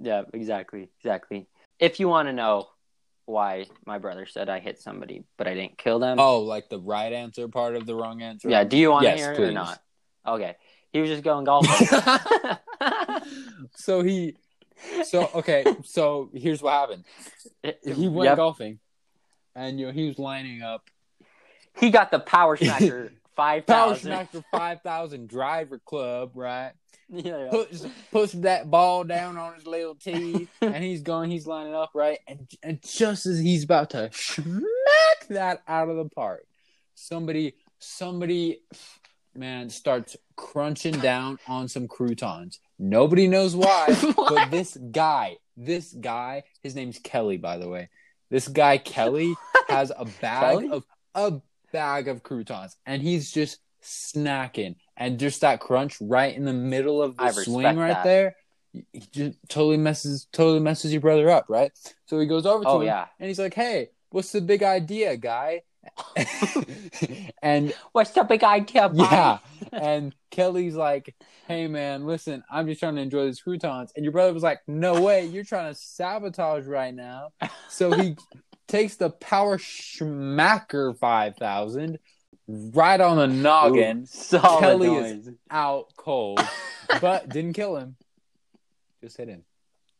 Yeah, exactly, exactly. If you want to know why my brother said I hit somebody, but I didn't kill them. Oh, like the right answer part of the wrong answer. yeah. Do you want to Yes, hear it or not? Okay. He was just going golfing. so he so okay so here's what happened he went Yep. golfing and you know he was lining up He got the power smacker five power thousand. smacker 5000 driver club right Yeah, puts puts that ball down on his little tee and he's going he's lining up right? And, and just as he's about to smack that out of the park somebody somebody man starts crunching down on some croutons. Nobody knows why but this guy this guy his name's kelly by the way. This guy kelly has a bag Kelly? of a bag of croutons and he's just snacking and just that crunch right in the middle of the I swing right that. there he just totally messes totally messes your brother up right so he goes over to Oh him yeah. and he's like hey what's the big idea guy and What's the big idea? buddy? yeah and kelly's like hey man listen i'm just trying to enjoy these croutons and your brother was like no way you're trying to sabotage right now so he takes the power schmacker 5000 right on the noggin Ooh, solid Kelly noise. is- out cold but didn't kill him just hit him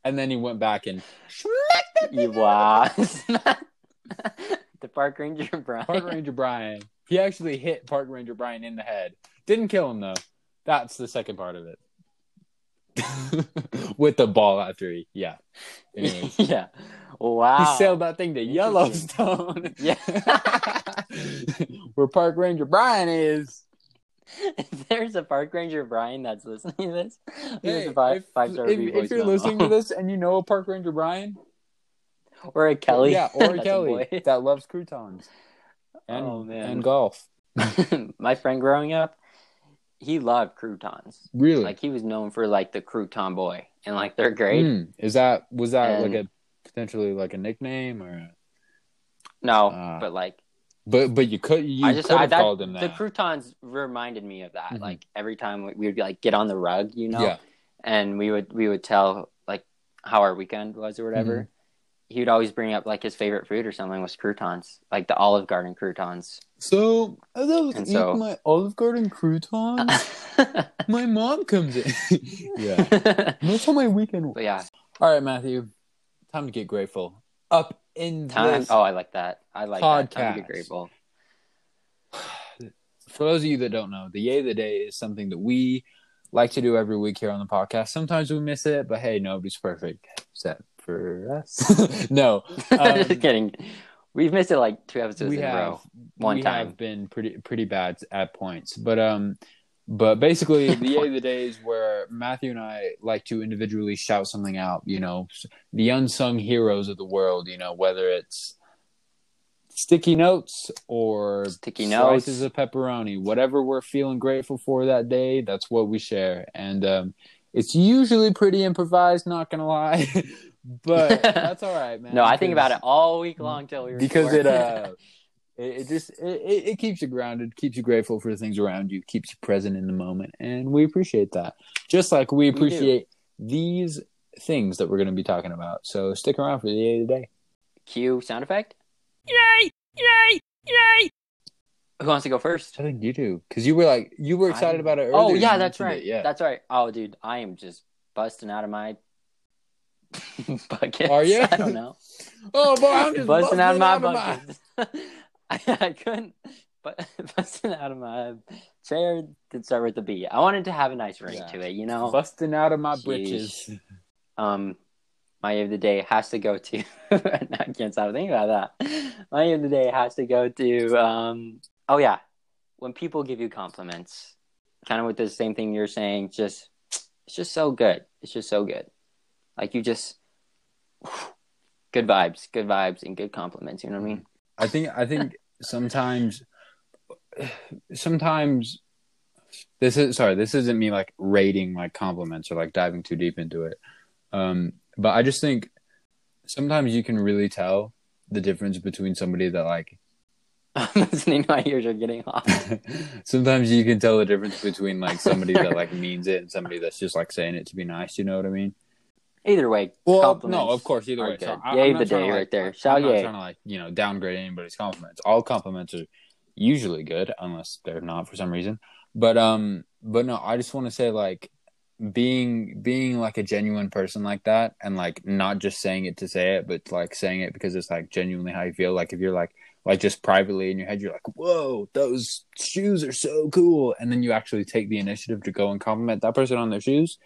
and then he went back and smacked was the park ranger Brian. Park Ranger Brian. He actually hit Park Ranger Brian in the head. Didn't kill him though. That's the second part of it. With the ball at three, yeah. Anyways, yeah. Wow. he sailed that thing to Yellowstone. Yeah. Where Park Ranger Brian is. if there's a park ranger Brian that's listening to this, Hey, a five if, if, if you're listening to this and you know a Park Ranger Brian, or a Kelly, yeah, or a That's a Kelly that loves croutons and Oh, and golf. my friend growing up, he loved croutons. Really? Like he was known for like the crouton boy and like third grade. Hmm. Is that was that And- like a potentially like a nickname or? No, Ah. but like But but you could you I just could I that, called him the croutons reminded me of that. Mhm. Like every time we, we would be like get on the rug, you know, Yeah. and we would we would tell like how our weekend was or whatever. Mm-hmm. He would always bring up like his favorite food or something was croutons, like the Olive Garden croutons. So as I was And eating so- my Olive Garden croutons, my mom comes in. yeah. but That's how my weekend. was yeah, All right, Matthew. Time to get grateful. Up in time. this. Oh, I like that. I like that. Time to podcast. be grateful. For those of you that don't know, the yay of the day is something that we like to do every week here on the podcast. Sometimes we miss it, but hey, nobody's perfect except for us. no, Um, Just kidding. We've missed it like two episodes we in a row. One we time. have been pretty pretty bad at points, but um, but basically the yay of the day is where Matthew and I like to individually shout something out. You know, the unsung heroes of the world. You know, whether it's sticky notes or Sticky slices notes. of pepperoni, whatever we're feeling grateful for that day, that's what we share, and um, it's usually pretty improvised. Not gonna lie. But that's all right, man. no, I think about it all week long till we because it uh it, it just it, it it keeps you grounded keeps you grateful for the things around you keeps you present in the moment and we appreciate that just like we do. appreciate these things that we're going to be talking about so stick around for the day today cue sound effect. Yay! Yay! Yay! Who wants to go first? i think you do because you were like you were excited I- about it oh, earlier Oh yeah, that's right. it, yeah That's right. Oh dude, I am just busting out of my buckets. Are you? I don't know. oh boy i'm just busting out of my my- buckets. I, I couldn't. But busting out of my chair did start with the B. I wanted to have a nice ring Yeah. to it, you know. busting out of my Jeez. britches um my of the day has to go to I can't stop thinking about that. My of the day has to go to um oh yeah. When people give you compliments, kind of with the same thing you're saying, just it's just so good. It's just so good. Like you just good vibes, good vibes and good compliments, you know what I mean? I think I think sometimes sometimes this is sorry, this isn't me like rating like compliments or like diving too deep into it. Um but I just think sometimes you can really tell the difference between somebody that like I'm listening, my ears are getting hot. sometimes you can tell the difference between like somebody that like means it and somebody that's just like saying it to be nice, you know what I mean? Either way, Well, compliments no, of course, either way. So good. I- Yay the day right like- there. I'm not yay. trying to like you know downgrade anybody's compliments. All compliments are usually good, unless they're not for some reason. But um, but no, I just want to say like being being like a genuine person like that, and like not just saying it to say it, but like saying it because it's like genuinely how you feel. Like if you're like like just privately in your head, you're like, whoa, those shoes are so cool, and then you actually take the initiative to go and compliment that person on their shoes.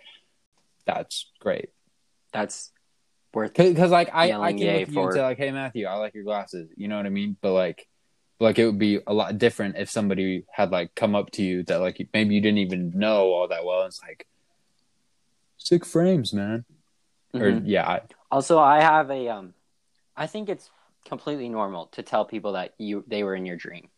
That's great. That's worth Because like I, I can look at you and say like, "Hey Matthew, I like your glasses." You know what I mean? But like, like it would be a lot different if somebody had like come up to you that like maybe you didn't even know all that well. And it's like sick frames, man. Or Mhm. yeah, I, Also, I have a um I think it's completely normal to tell people that you they were in your dream.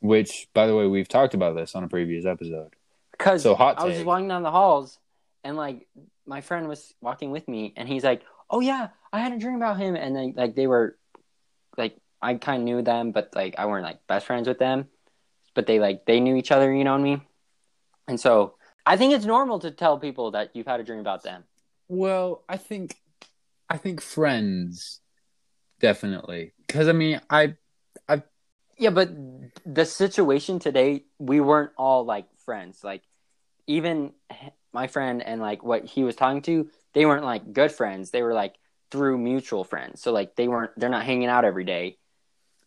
which by the way, we've talked about this on a previous episode. Cuz So, hot I was just walking down the halls and like my friend was walking with me and he's like, "Oh yeah, I had a dream about him." And then like they were like I kind of knew them, but like I weren't like best friends with them. But they like they knew each other, you know what I mean? And so I think it's normal to tell people that you've had a dream about them. Well, I think, I think friends, definitely. Because I mean, I I, Yeah, but the situation today, we weren't all like friends. Like, even my friend and like what he was talking to, they weren't like good friends. They were like through mutual friends. So like they weren't. They're not hanging out every day.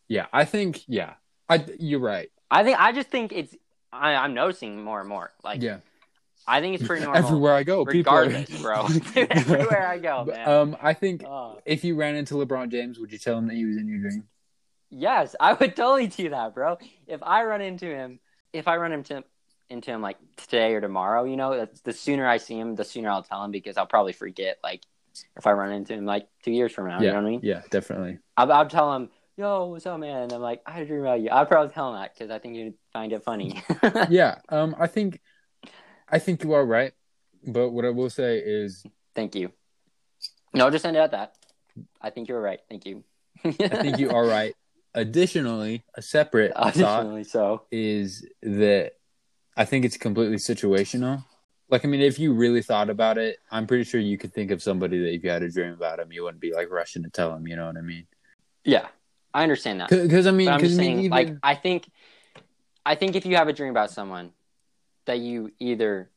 yeah, I think yeah, I you're right. I think. I just think it's. I, I'm noticing more and more. Like, yeah, I think it's pretty normal. everywhere I go, people are- bro. everywhere I go, man. Um, I think Oh. if you ran into LeBron James, would you tell him that he was in your dream? Yes, I would totally do that, bro. If I run into him, if I run into into him like today or tomorrow, you know, the sooner I see him, the sooner I'll tell him because I'll probably forget. Like if I run into him like two years from now, you know what I mean? yeah, definitely. I'll, I'll tell him, "Yo, what's up, man?" And I'm like, "I dream about you." I'd probably tell him that because I think you'd find it funny. yeah, um, I think, I think you are right. But what I will say is, Thank you. No, just end it at that. I think you're right. Thank you. I think you are right. Additionally, a separate thought Additionally, so is that I think it's completely situational. Like, I mean, if you really thought about it, I'm pretty sure you could think of somebody that if you had a dream about him, you wouldn't be like rushing to tell him. You know what I mean? yeah, I understand that. Because I mean, But I'm just saying, even- like, I think, I think if you have a dream about someone, that you either,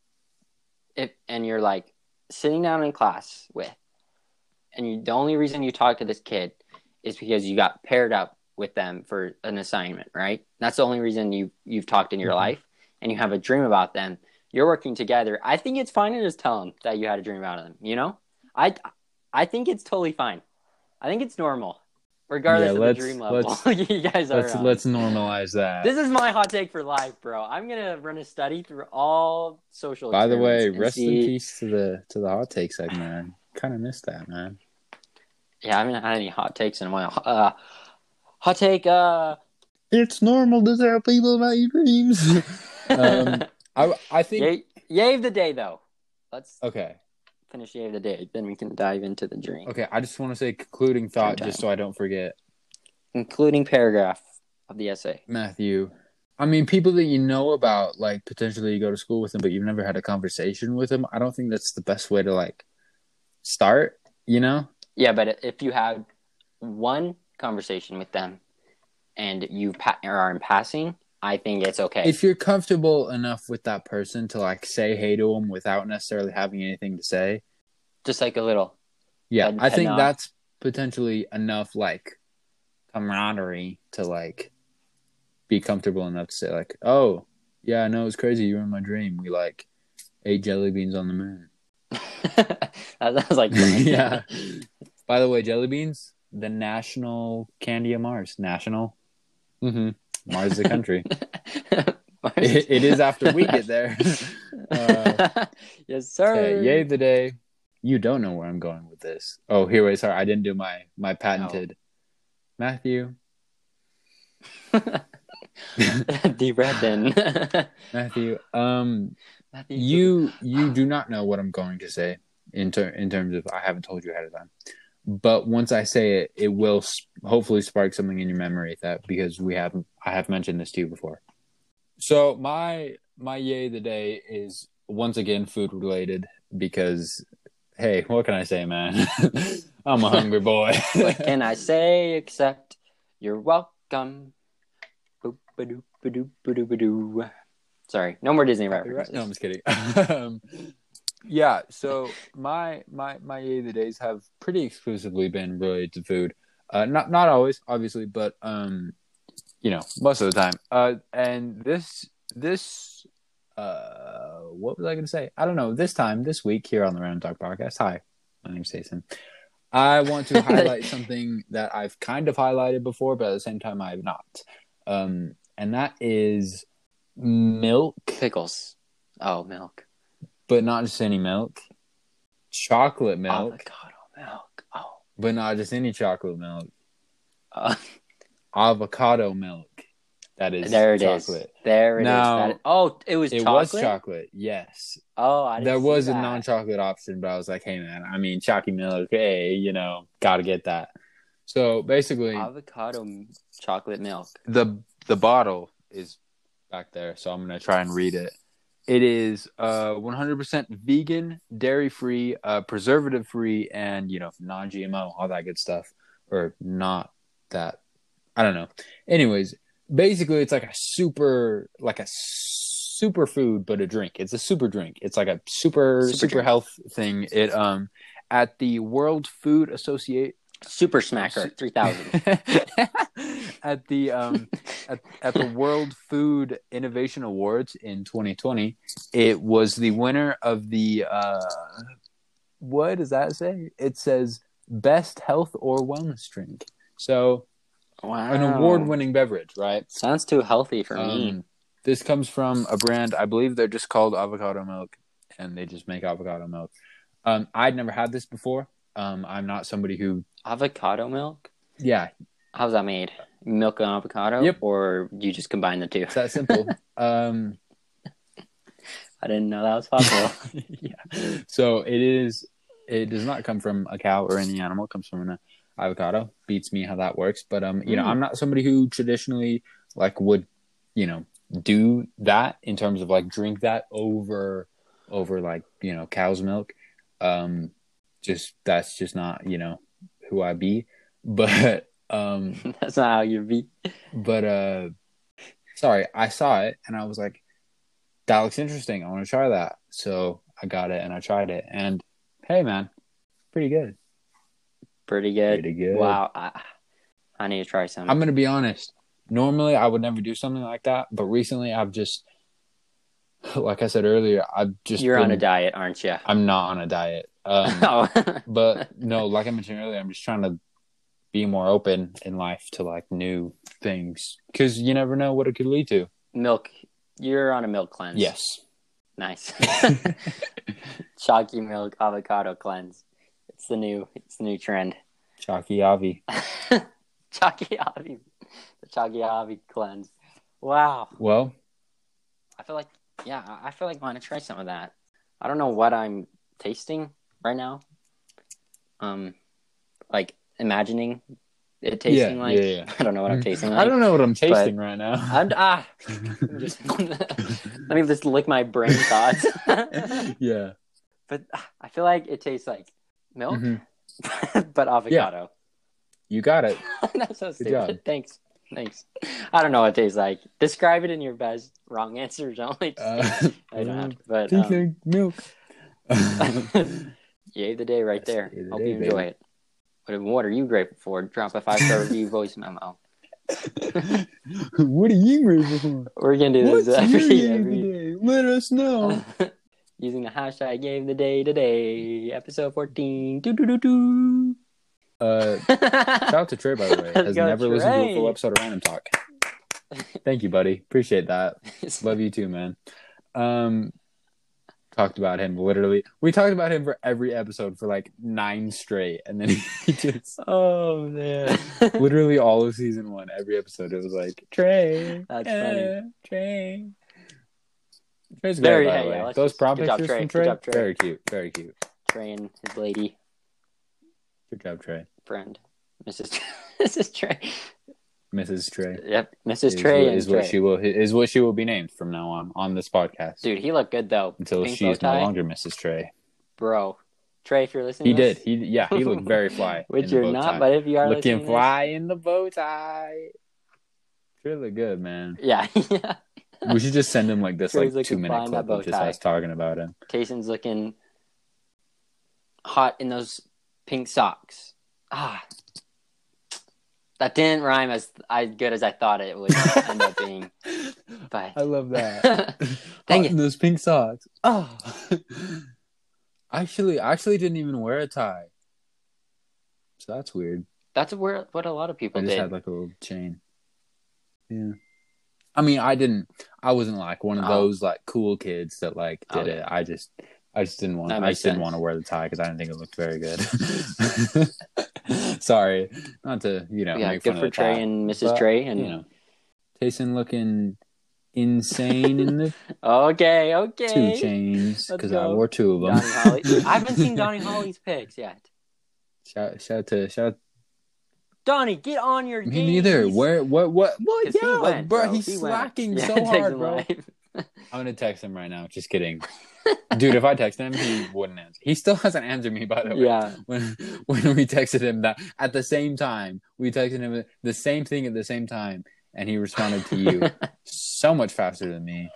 if and you're like sitting down in class with, and you, the only reason you talk to this kid is because you got paired up with them for an assignment, right? That's the only reason you you've talked in your Mhm. life, and you have a dream about them. You're working together. I think it's fine to just tell them that you had a dream about them. You know, I I think it's totally fine. I think it's normal, regardless Yeah, of the dream level. let's- you guys are. let's let's normalize that. This is my hot take for life, bro. I'm gonna run a study through all social. By the way, rest in peace to the to the hot take segment. man. Kind of missed that, man. Yeah, I haven't had any hot takes in a while. Uh, hot take. Uh, It's normal to tell people about your dreams. um, I I think yay, yay of the day, though. Let's okay. finish yay of the day. Then we can dive into the dream, Okay, I just want to say concluding thought, just so I don't forget. including paragraph of the essay. Matthew, I mean, people that you know about, like potentially you go to school with them, but you've never had a conversation with them. I don't think that's the best way to like start. You know? Yeah, but if you had one conversation with them and you pa- are in passing, I think it's okay. If you're comfortable enough with that person to like say hey to them without necessarily having anything to say, Just like a little. yeah, Head- I head think nod. that's potentially enough like camaraderie to like be comfortable enough to say like, oh yeah, I no, it's crazy. You were in my dream. We like ate jelly beans on the moon. that sounds like yeah. By the way, jelly beans, the national candy of Mars. National. Mm-hmm. Mars is a country. it, it is after we get there. Uh, yes, sir. okay, yay the day. You don't know where I'm going with this. Oh, here, wait, sorry, I didn't do my my patented. Matthew, the in. Matthew. Um, Matthew, you you do not know what I'm going to say in ter- in terms of I haven't told you ahead of time. But once I say it, it will hopefully spark something in your memory that because we have I have mentioned this to you before. So my my yay of the day is once again food related because hey, what can I say, man? I'm a hungry boy. what can I say except you're welcome? Sorry, no more Disney references. No, I'm just kidding. Um, yeah, so my my my yay of the days have pretty exclusively been related to food. Uh, not not always, obviously, but um, you know, most of the time. Uh, and this this uh, what was I going to say? I don't know. This time, this week here on the Random Talk podcast. Hi, my name's Jason. I want to highlight something that I've kind of highlighted before, but at the same time, I have not. Um, and that is milk Pickles. Oh, milk. But not just any milk. Chocolate milk, Avocado milk. Oh. but not just any chocolate milk. Uh, Avocado milk. That is there it is. chocolate. There it is. Now, That is- oh, it was It chocolate. was chocolate, yes. Oh, I There was a non-chocolate option, but I was like, hey man, I mean, chalky milk, hey, you know, gotta get that. So basically, avocado m- chocolate milk. the the bottle is back there, so I'm gonna try and read it. It is uh 100% vegan, dairy free, uh, preservative free, and you know non-GMO, all that good stuff, or not that. I don't know. Anyways, basically, it's like a super, like a super food, but a drink. It's a super drink. It's like a super Super super, health thing. It um at the World Food Associate Super Smacker 3000. at the um at, at the World Food Innovation Awards in 2020, it was the winner of the uh what does that say? It says best health or wellness drink. So Wow. an award-winning beverage, right? Sounds too healthy for me. Um, this comes from a brand, I believe they're just called avocado milk, and they just make avocado milk. Um, I'd never had this before. Um, I'm not somebody who Avocado milk? yeah How's that made? Milk and avocado? Yep. Or you just combine the two? It's that simple. um, I didn't know that was possible. yeah. So it is. It does not come from a cow or any animal. It comes from an avocado. Beats me how that works. But um, you know, Mm. I'm not somebody who traditionally like would, you know, do that in terms of like drink that over over like you know cow's milk. Um, just that's just not you know who I be. But um, That's not how you be. but uh sorry i saw it and i was like that looks interesting i want to try that so i got it and i tried it and hey man pretty good Pretty good. pretty good Wow. I, I need to try some. i'm gonna be honest normally i would never do something like that but recently i've just like i said earlier i've just You're on a diet, aren't you? i'm not on a diet um oh. but no like i mentioned earlier i'm just trying to be more open in life to like new things because you never know what it could lead to milk. You're on a milk cleanse. yes Nice. Chalky milk avocado cleanse. It's the new. It's the new trend. chalky avi Chalky Avi. The Chalky Avi cleanse. Wow. well I feel like yeah, I feel like I want to try some of that. I don't know what I'm tasting right now. Um, like imagining it tasting Yeah, like. yeah, yeah. I don't know what I'm tasting like. I don't know what I'm tasting right now. I'm ah. I'm just let me just lick my brain thoughts. yeah. but ah, I feel like it tastes like milk, Mhm. but avocado. You got it. That's so stupid. job. Thanks. Thanks. I don't know what it tastes like. Describe it in your best wrong answers only. Uh, I don't have to, but um, milk. yay the day right there. The Hope day, you enjoy baby. it. What, what are you grateful for? Drop a five star review voice memo. what are you grateful for? We're gonna do What's this your every, day every today? Let us know. using the hashtag gave the day today, episode fourteen. Do do do do. Uh, shout out to Trey, by the way. Let's Has go, never listened to a full episode of Random Talk. Thank you, buddy. Appreciate that. Love you too, man. Um, talked about him literally. We talked about him for every episode for like nine straight, and then he just Oh man. literally all of season one, every episode, it was like Trey. That's eh, Trey. Trey's Very- great, by hey, the way. yeah, Those just- prompt good pictures Trey. from Trey, job, Trey. very cute, very cute. Trey and his lady Good job, Trey. friend, Mrs. Mrs. Trey. Mrs. Trey. Yep, Mrs. Is Trey what- is Trey. what she will is what she will be named from now on on this podcast Dude, he looked good though. until Pink she is no longer Mrs. Trey. bro. Trey, if you're listening, He to did. this, He yeah. He looked very fly. which you're not, tie. but if you are looking fly in the bow tie. Trey look good, man. Yeah, yeah. We should just send him like this Trey's like two minute clip of just us talking about him. Tayson's looking hot in those pink socks. Ah, that didn't rhyme as as good as I thought it would end up being. But I love that. Thank oh, you. it. those pink socks. Oh. actually, I actually didn't even wear a tie. So that's weird. that's where what a lot of people I just did. had like a little chain. Yeah. I mean, I didn't. I wasn't like one of Oh. those like cool kids that like oh, did Oh, it. I just, I just didn't want. I just didn't want to wear the tie because I didn't think it looked very good. Sorry, not to you know yeah, make good fun for Trey tie, and Mrs. but, Trey and you know, Tayson looking insane in the okay, okay. two chains because I wore two of them. I haven't seen Donnie Holly's pics yet. shout, shout out to shout. Donnie, get on your Me game. neither. Where? What? What? What? 'Cause he Yeah, went, bro. bro. He's He slacking Yeah, so takes hard, bro. I'm gonna text him right now. Just kidding, dude. If I text him, he wouldn't answer. He still hasn't answered me, by the way. Yeah. When when we texted him that at the same time, we texted him the same thing at the same time, and he responded to you so much faster than me.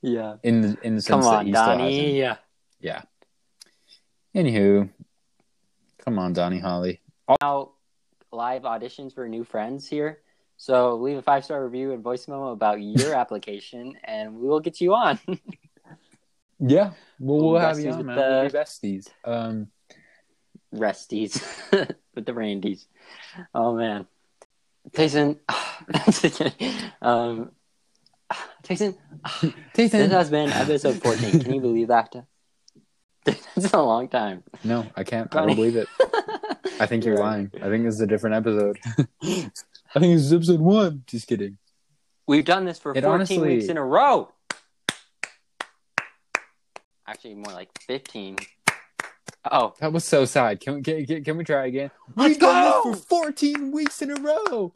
Yeah. In the in the sense Come that on, he still hasn't. Yeah. Yeah. Anywho, come on, Donnie Holly. Now, live auditions for new friends here. So leave a five star review and voice memo about your application, and we will get you on. Yeah, well, we'll We'll have you on, with man. the- We'll be besties. Um, Resties with the Randies. Oh man, Tyson. um, Tyson. Tyson. This has been episode fourteen. Can you believe that? That's a long time. No, I can't. I don't believe it. I think you're lying. I think this is a different episode. I think this is episode one. Just kidding. We've done this for It 14 honestly- weeks in a row. Actually, more like 15. Oh, That was so sad. Can we can, can, can we try again? Let's We've done go! this for 14 weeks in a row.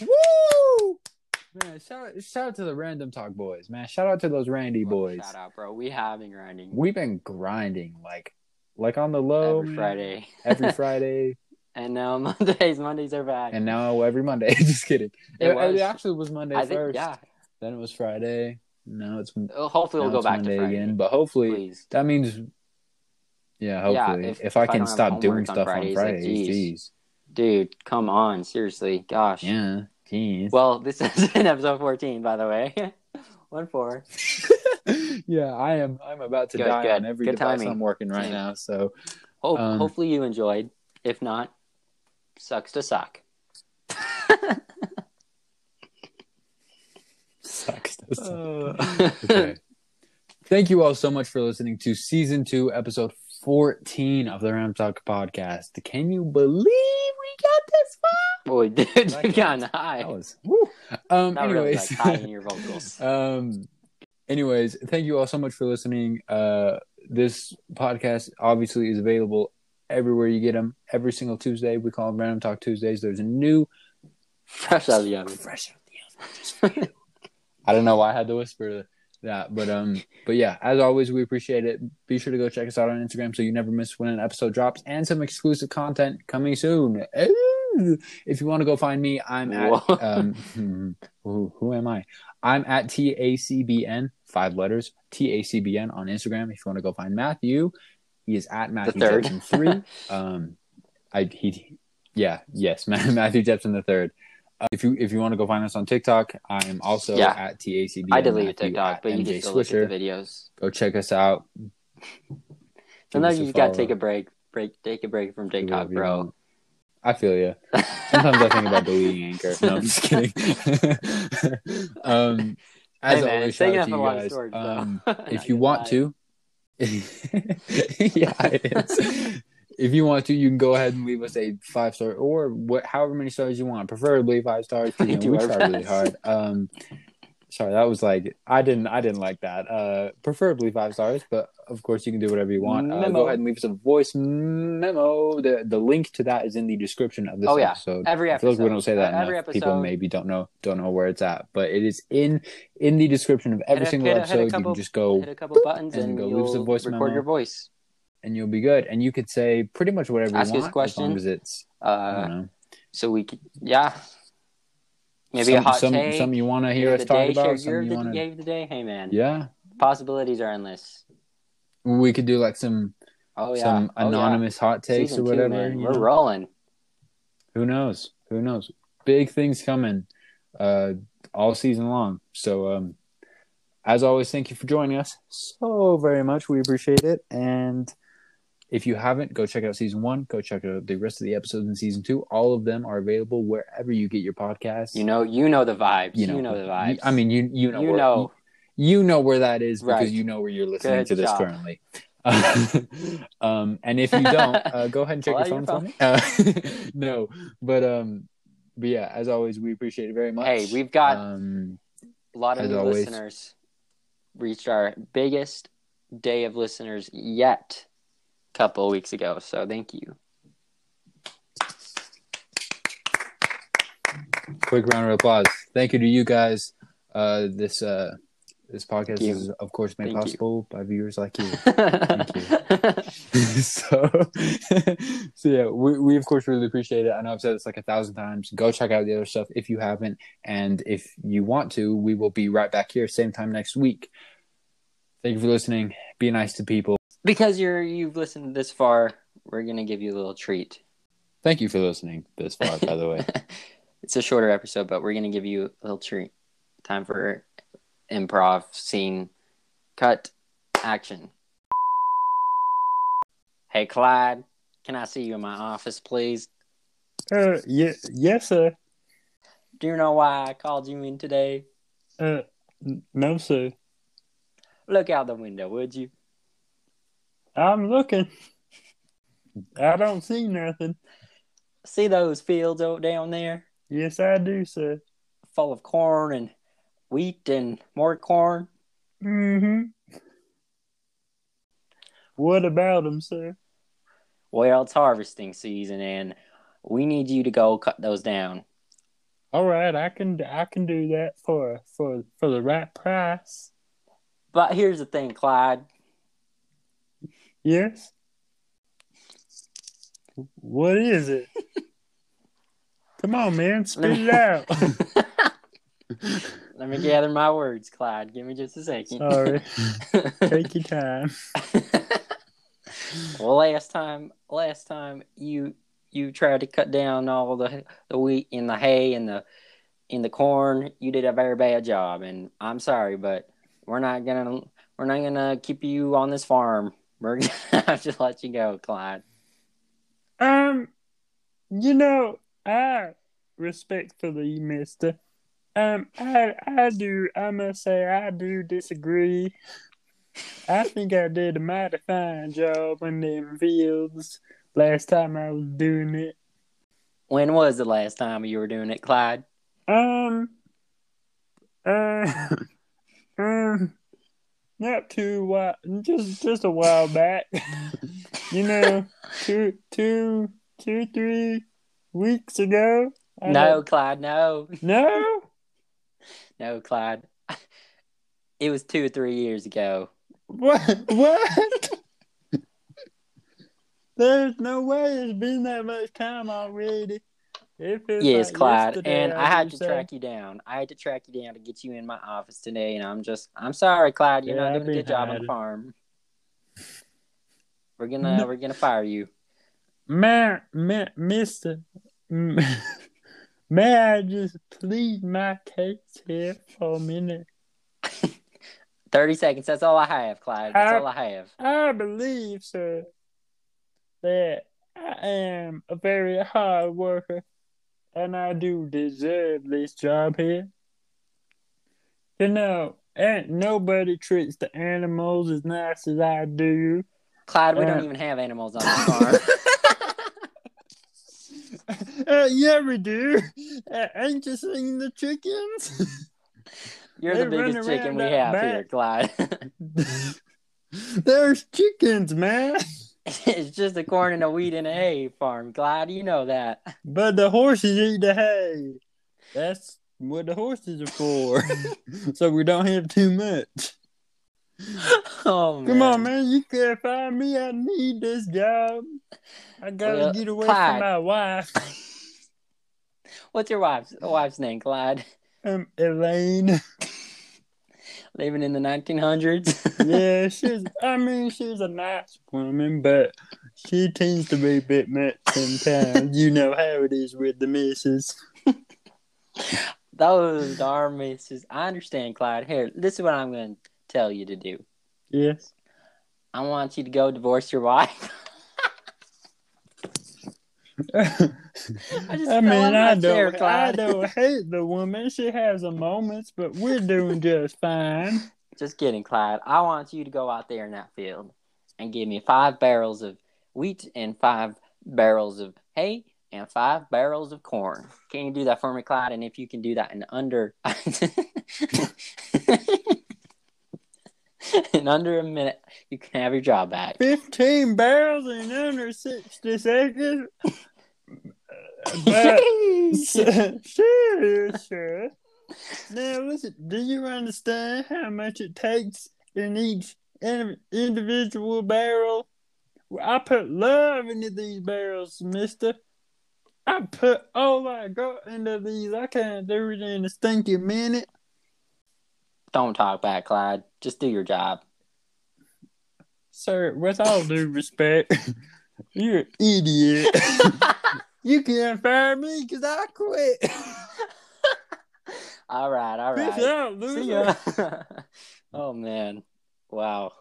Woo! Man, shout out, shout out to the random talk boys, man. Shout out to those Randy boys. shout out, bro. We have been grinding We've been grinding like like on the low every. Friday. every Friday, and now Mondays, Mondays are back. and now every Monday. Just kidding. It It, was. it actually was Monday I think, first. yeah. Then it was Friday. Now it's Uh, Hopefully, we'll go back Monday to Friday again. But hopefully Please. that means, yeah. Yeah, Hopefully, if- if, if I can stop doing homework on stuff on Fridays, like, geez. geez. Dude, come on. Seriously. Gosh. Yeah, geez. Well, this is in episode 14, by the way. 1 4. yeah, I am. I'm about to Good, die good. on every Good device timing. I'm working right now. So Hope, Um, hopefully, you enjoyed. If not, sucks to suck. sucks. Uh, okay. Thank you all so much for listening to season two, episode 14 of the Ram Talk podcast. Can you believe we got this far? Boy, dude, gotten that. high. That was woo. Um Not really anyways. like high in your vocals. um anyways, thank you all so much for listening. Uh this podcast obviously is available everywhere you get them. Every single Tuesday, we call them Random Talk Tuesdays. There's a new Fresh out of the oven. fresh out of the oven. I don't know why I had to whisper that, but um, but yeah, as always, we appreciate it. Be sure to go check us out on Instagram so you never miss when an episode drops, and some exclusive content coming soon. If you want to go find me, I'm at um, who, who am I? I'm at TACBN, five letters, TACBN on Instagram. If you want to go find Matthew, he is at Matthew. Jepson three. Um, I he, yeah, yes, Matthew Jepson the third. Uh, if you if you want to go find us on TikTok, I'm also Yeah. at TACBN. I deleted TikTok, but you can still look at the videos. Go check us out. Sometimes you just gotta take a break. Break. Take a break from TikTok, bro. I feel you. Sometimes I think about deleting Anchor. No, I'm just kidding. um, as Hey, man, always, shout out to you guys. storage. Um, if you want to, yeah, it is. If you want to, you can go ahead and leave us a five star or what, however many stars you want, preferably five stars. You know, we try really hard. Um, sorry, that was like I didn't, I didn't like that. Uh, preferably five stars, but of course you can do whatever you want. Uh, go ahead and leave us a voice memo. The the link to that is in the description of this Oh, yeah. episode. Every I feel episode. like we don't say that Uh, enough. every People maybe don't know don't know where it's at, but it is in in the description of every Hit single hit a- hit episode. you couple- can just go Hit a couple buttons and and, go leave us a voice record memo. your voice. And you'll be good. And you could say pretty much whatever Ask you want, question. as long as it's Uh, so we could, yeah. Maybe some, a hot some, take. Some you want to hear us talk about. Some you want to. gave the day. Hey man, Yeah, possibilities are endless. we could do like some Oh yeah, some Oh, yeah. anonymous hot takes Season or whatever. man. We're know? rolling. Who knows? Who knows? Big things coming uh, all season long. So, um, as always, thank you for joining us so very much. We appreciate it. And if you haven't, go check out season one. Go check out the rest of the episodes in season two. All of them are available wherever you get your podcasts. You know, you know the vibes. You know, the vibes. I mean, you you know you where, know. you, you know where that is because Right. you know where you're listening Good to this job. currently. um, and if you don't, uh, go ahead and check your out phone your for me. Uh, no, but um, but yeah, as always, we appreciate it very much. Hey, we've got um, a lot of as new always. listeners. Reached our biggest day of listeners yet couple weeks ago. So thank you. quick round of applause. Thank you to you guys. Uh, this uh, this podcast is of course made Thank you. possible by viewers like you. you. so, so yeah, we, we of course really appreciate it. I know I've said this like a thousand times. Go check out the other stuff if you haven't, and if you want to, we will be right back here same time next week. Thank you for listening. Be nice to people. Because you're you've listened this far, we're gonna give you a little treat. Thank you for listening this far, by the way. it's a shorter episode, but we're gonna give you a little treat. Time for improv scene cut action. Hey Clyde, can I see you in my office, please? Uh, yeah, yes, sir. Do you know why I called you in today? Uh, no, sir. Look out the window, would you? I'm looking. I don't see nothing. See those fields out down there, Yes, I do, sir. full of corn and wheat and more corn. Mm-hmm. What about them, sir? Well, it's harvesting season, and we need you to go cut those down. All right, I can I can do that for for for the right price. But here's the thing, Clyde. Yes. What is it? Come on, man, spit it out. Let me gather my words, Clyde. Give me just a second. Sorry. Take your time. well, last time, last time you you tried to cut down all the the wheat and the hay and the in the corn. You did a very bad job, and I'm sorry, but we're not gonna we're not gonna keep you on this farm. Gonna have to let you go, Clyde. Um, you know, I respectfully, Mister. Um, I I do. I must say, I do disagree. I think I did a mighty fine job in them fields last time I was doing it. When was the last time you were doing it, Clyde? Um, uh, um, not too while, just just a while back. you know, two, two, two, three weeks ago. I No, Clyde. No, no. no, Clyde. It was two or three years ago. What? What? There's no way it's been that much time already. Yes, Clyde, and I had to say. track you down. I had to track you down to get you in my office today, and I'm just, I'm sorry, Clyde. You're Yeah, not doing a good job on the farm. We're gonna, No. we're gonna fire you. May, may, Mister, may I just plead my case here for a minute? Thirty seconds. That's all I have, Clyde. That's I- all I have. I believe, sir, that I am a very hard worker, and I do deserve this job here. You know, ain't nobody treats the animals as nice as I do. Clyde, we Yeah. don't even have animals on the farm. uh, yeah, we do. Uh, ain't you seen the chickens? You're They the biggest chicken we around out have here. Clyde. There's chickens, man. it's just a corn and a wheat and a hay farm, Clyde. You know that. But the horses eat the hay. That's what the horses are for. so we don't have too much. Oh man. Come on, man. You can't find me. I need this job. I gotta Well, get away Clyde. from my wife. What's your wife's wife's name, Clyde? Um, Elaine. Living in the 1900s. Yeah, she's. I mean, she's a nice woman, but she tends to be a bit much sometimes. you know how it is with the misses. Those darn misses. I understand, Clyde. Here, this is what I'm going to tell you to do. Yes. I want you to go divorce your wife. I, just fell mean, I don't, I don't hate the woman. She has her moments, but we're doing just fine. Just kidding, Clyde. I want you to go out there in that field and give me five barrels of wheat and five barrels of hay and five barrels of corn. Can you do that for me, Clyde? And if you can do that in under in under a minute, you can have your job back. 15 barrels in under 60 seconds. But, sure, sure. Now, listen, do you understand how much it takes in each individual barrel? I put love into these barrels, mister. I put all I got into these. I can't do it in a stinky minute. Don't talk back, Clyde. Just do your job. Sir, with all due respect, you're an idiot. you can't fire me because I quit. all right, all right. Peace out, loser. See ya. oh man. Wow.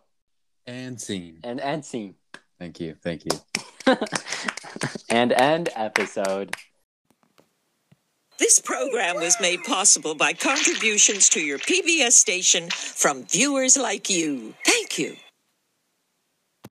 And scene. And end scene. Thank you. Thank you. and end episode. This program was made possible by contributions to your PBS station from viewers like you. Thank you.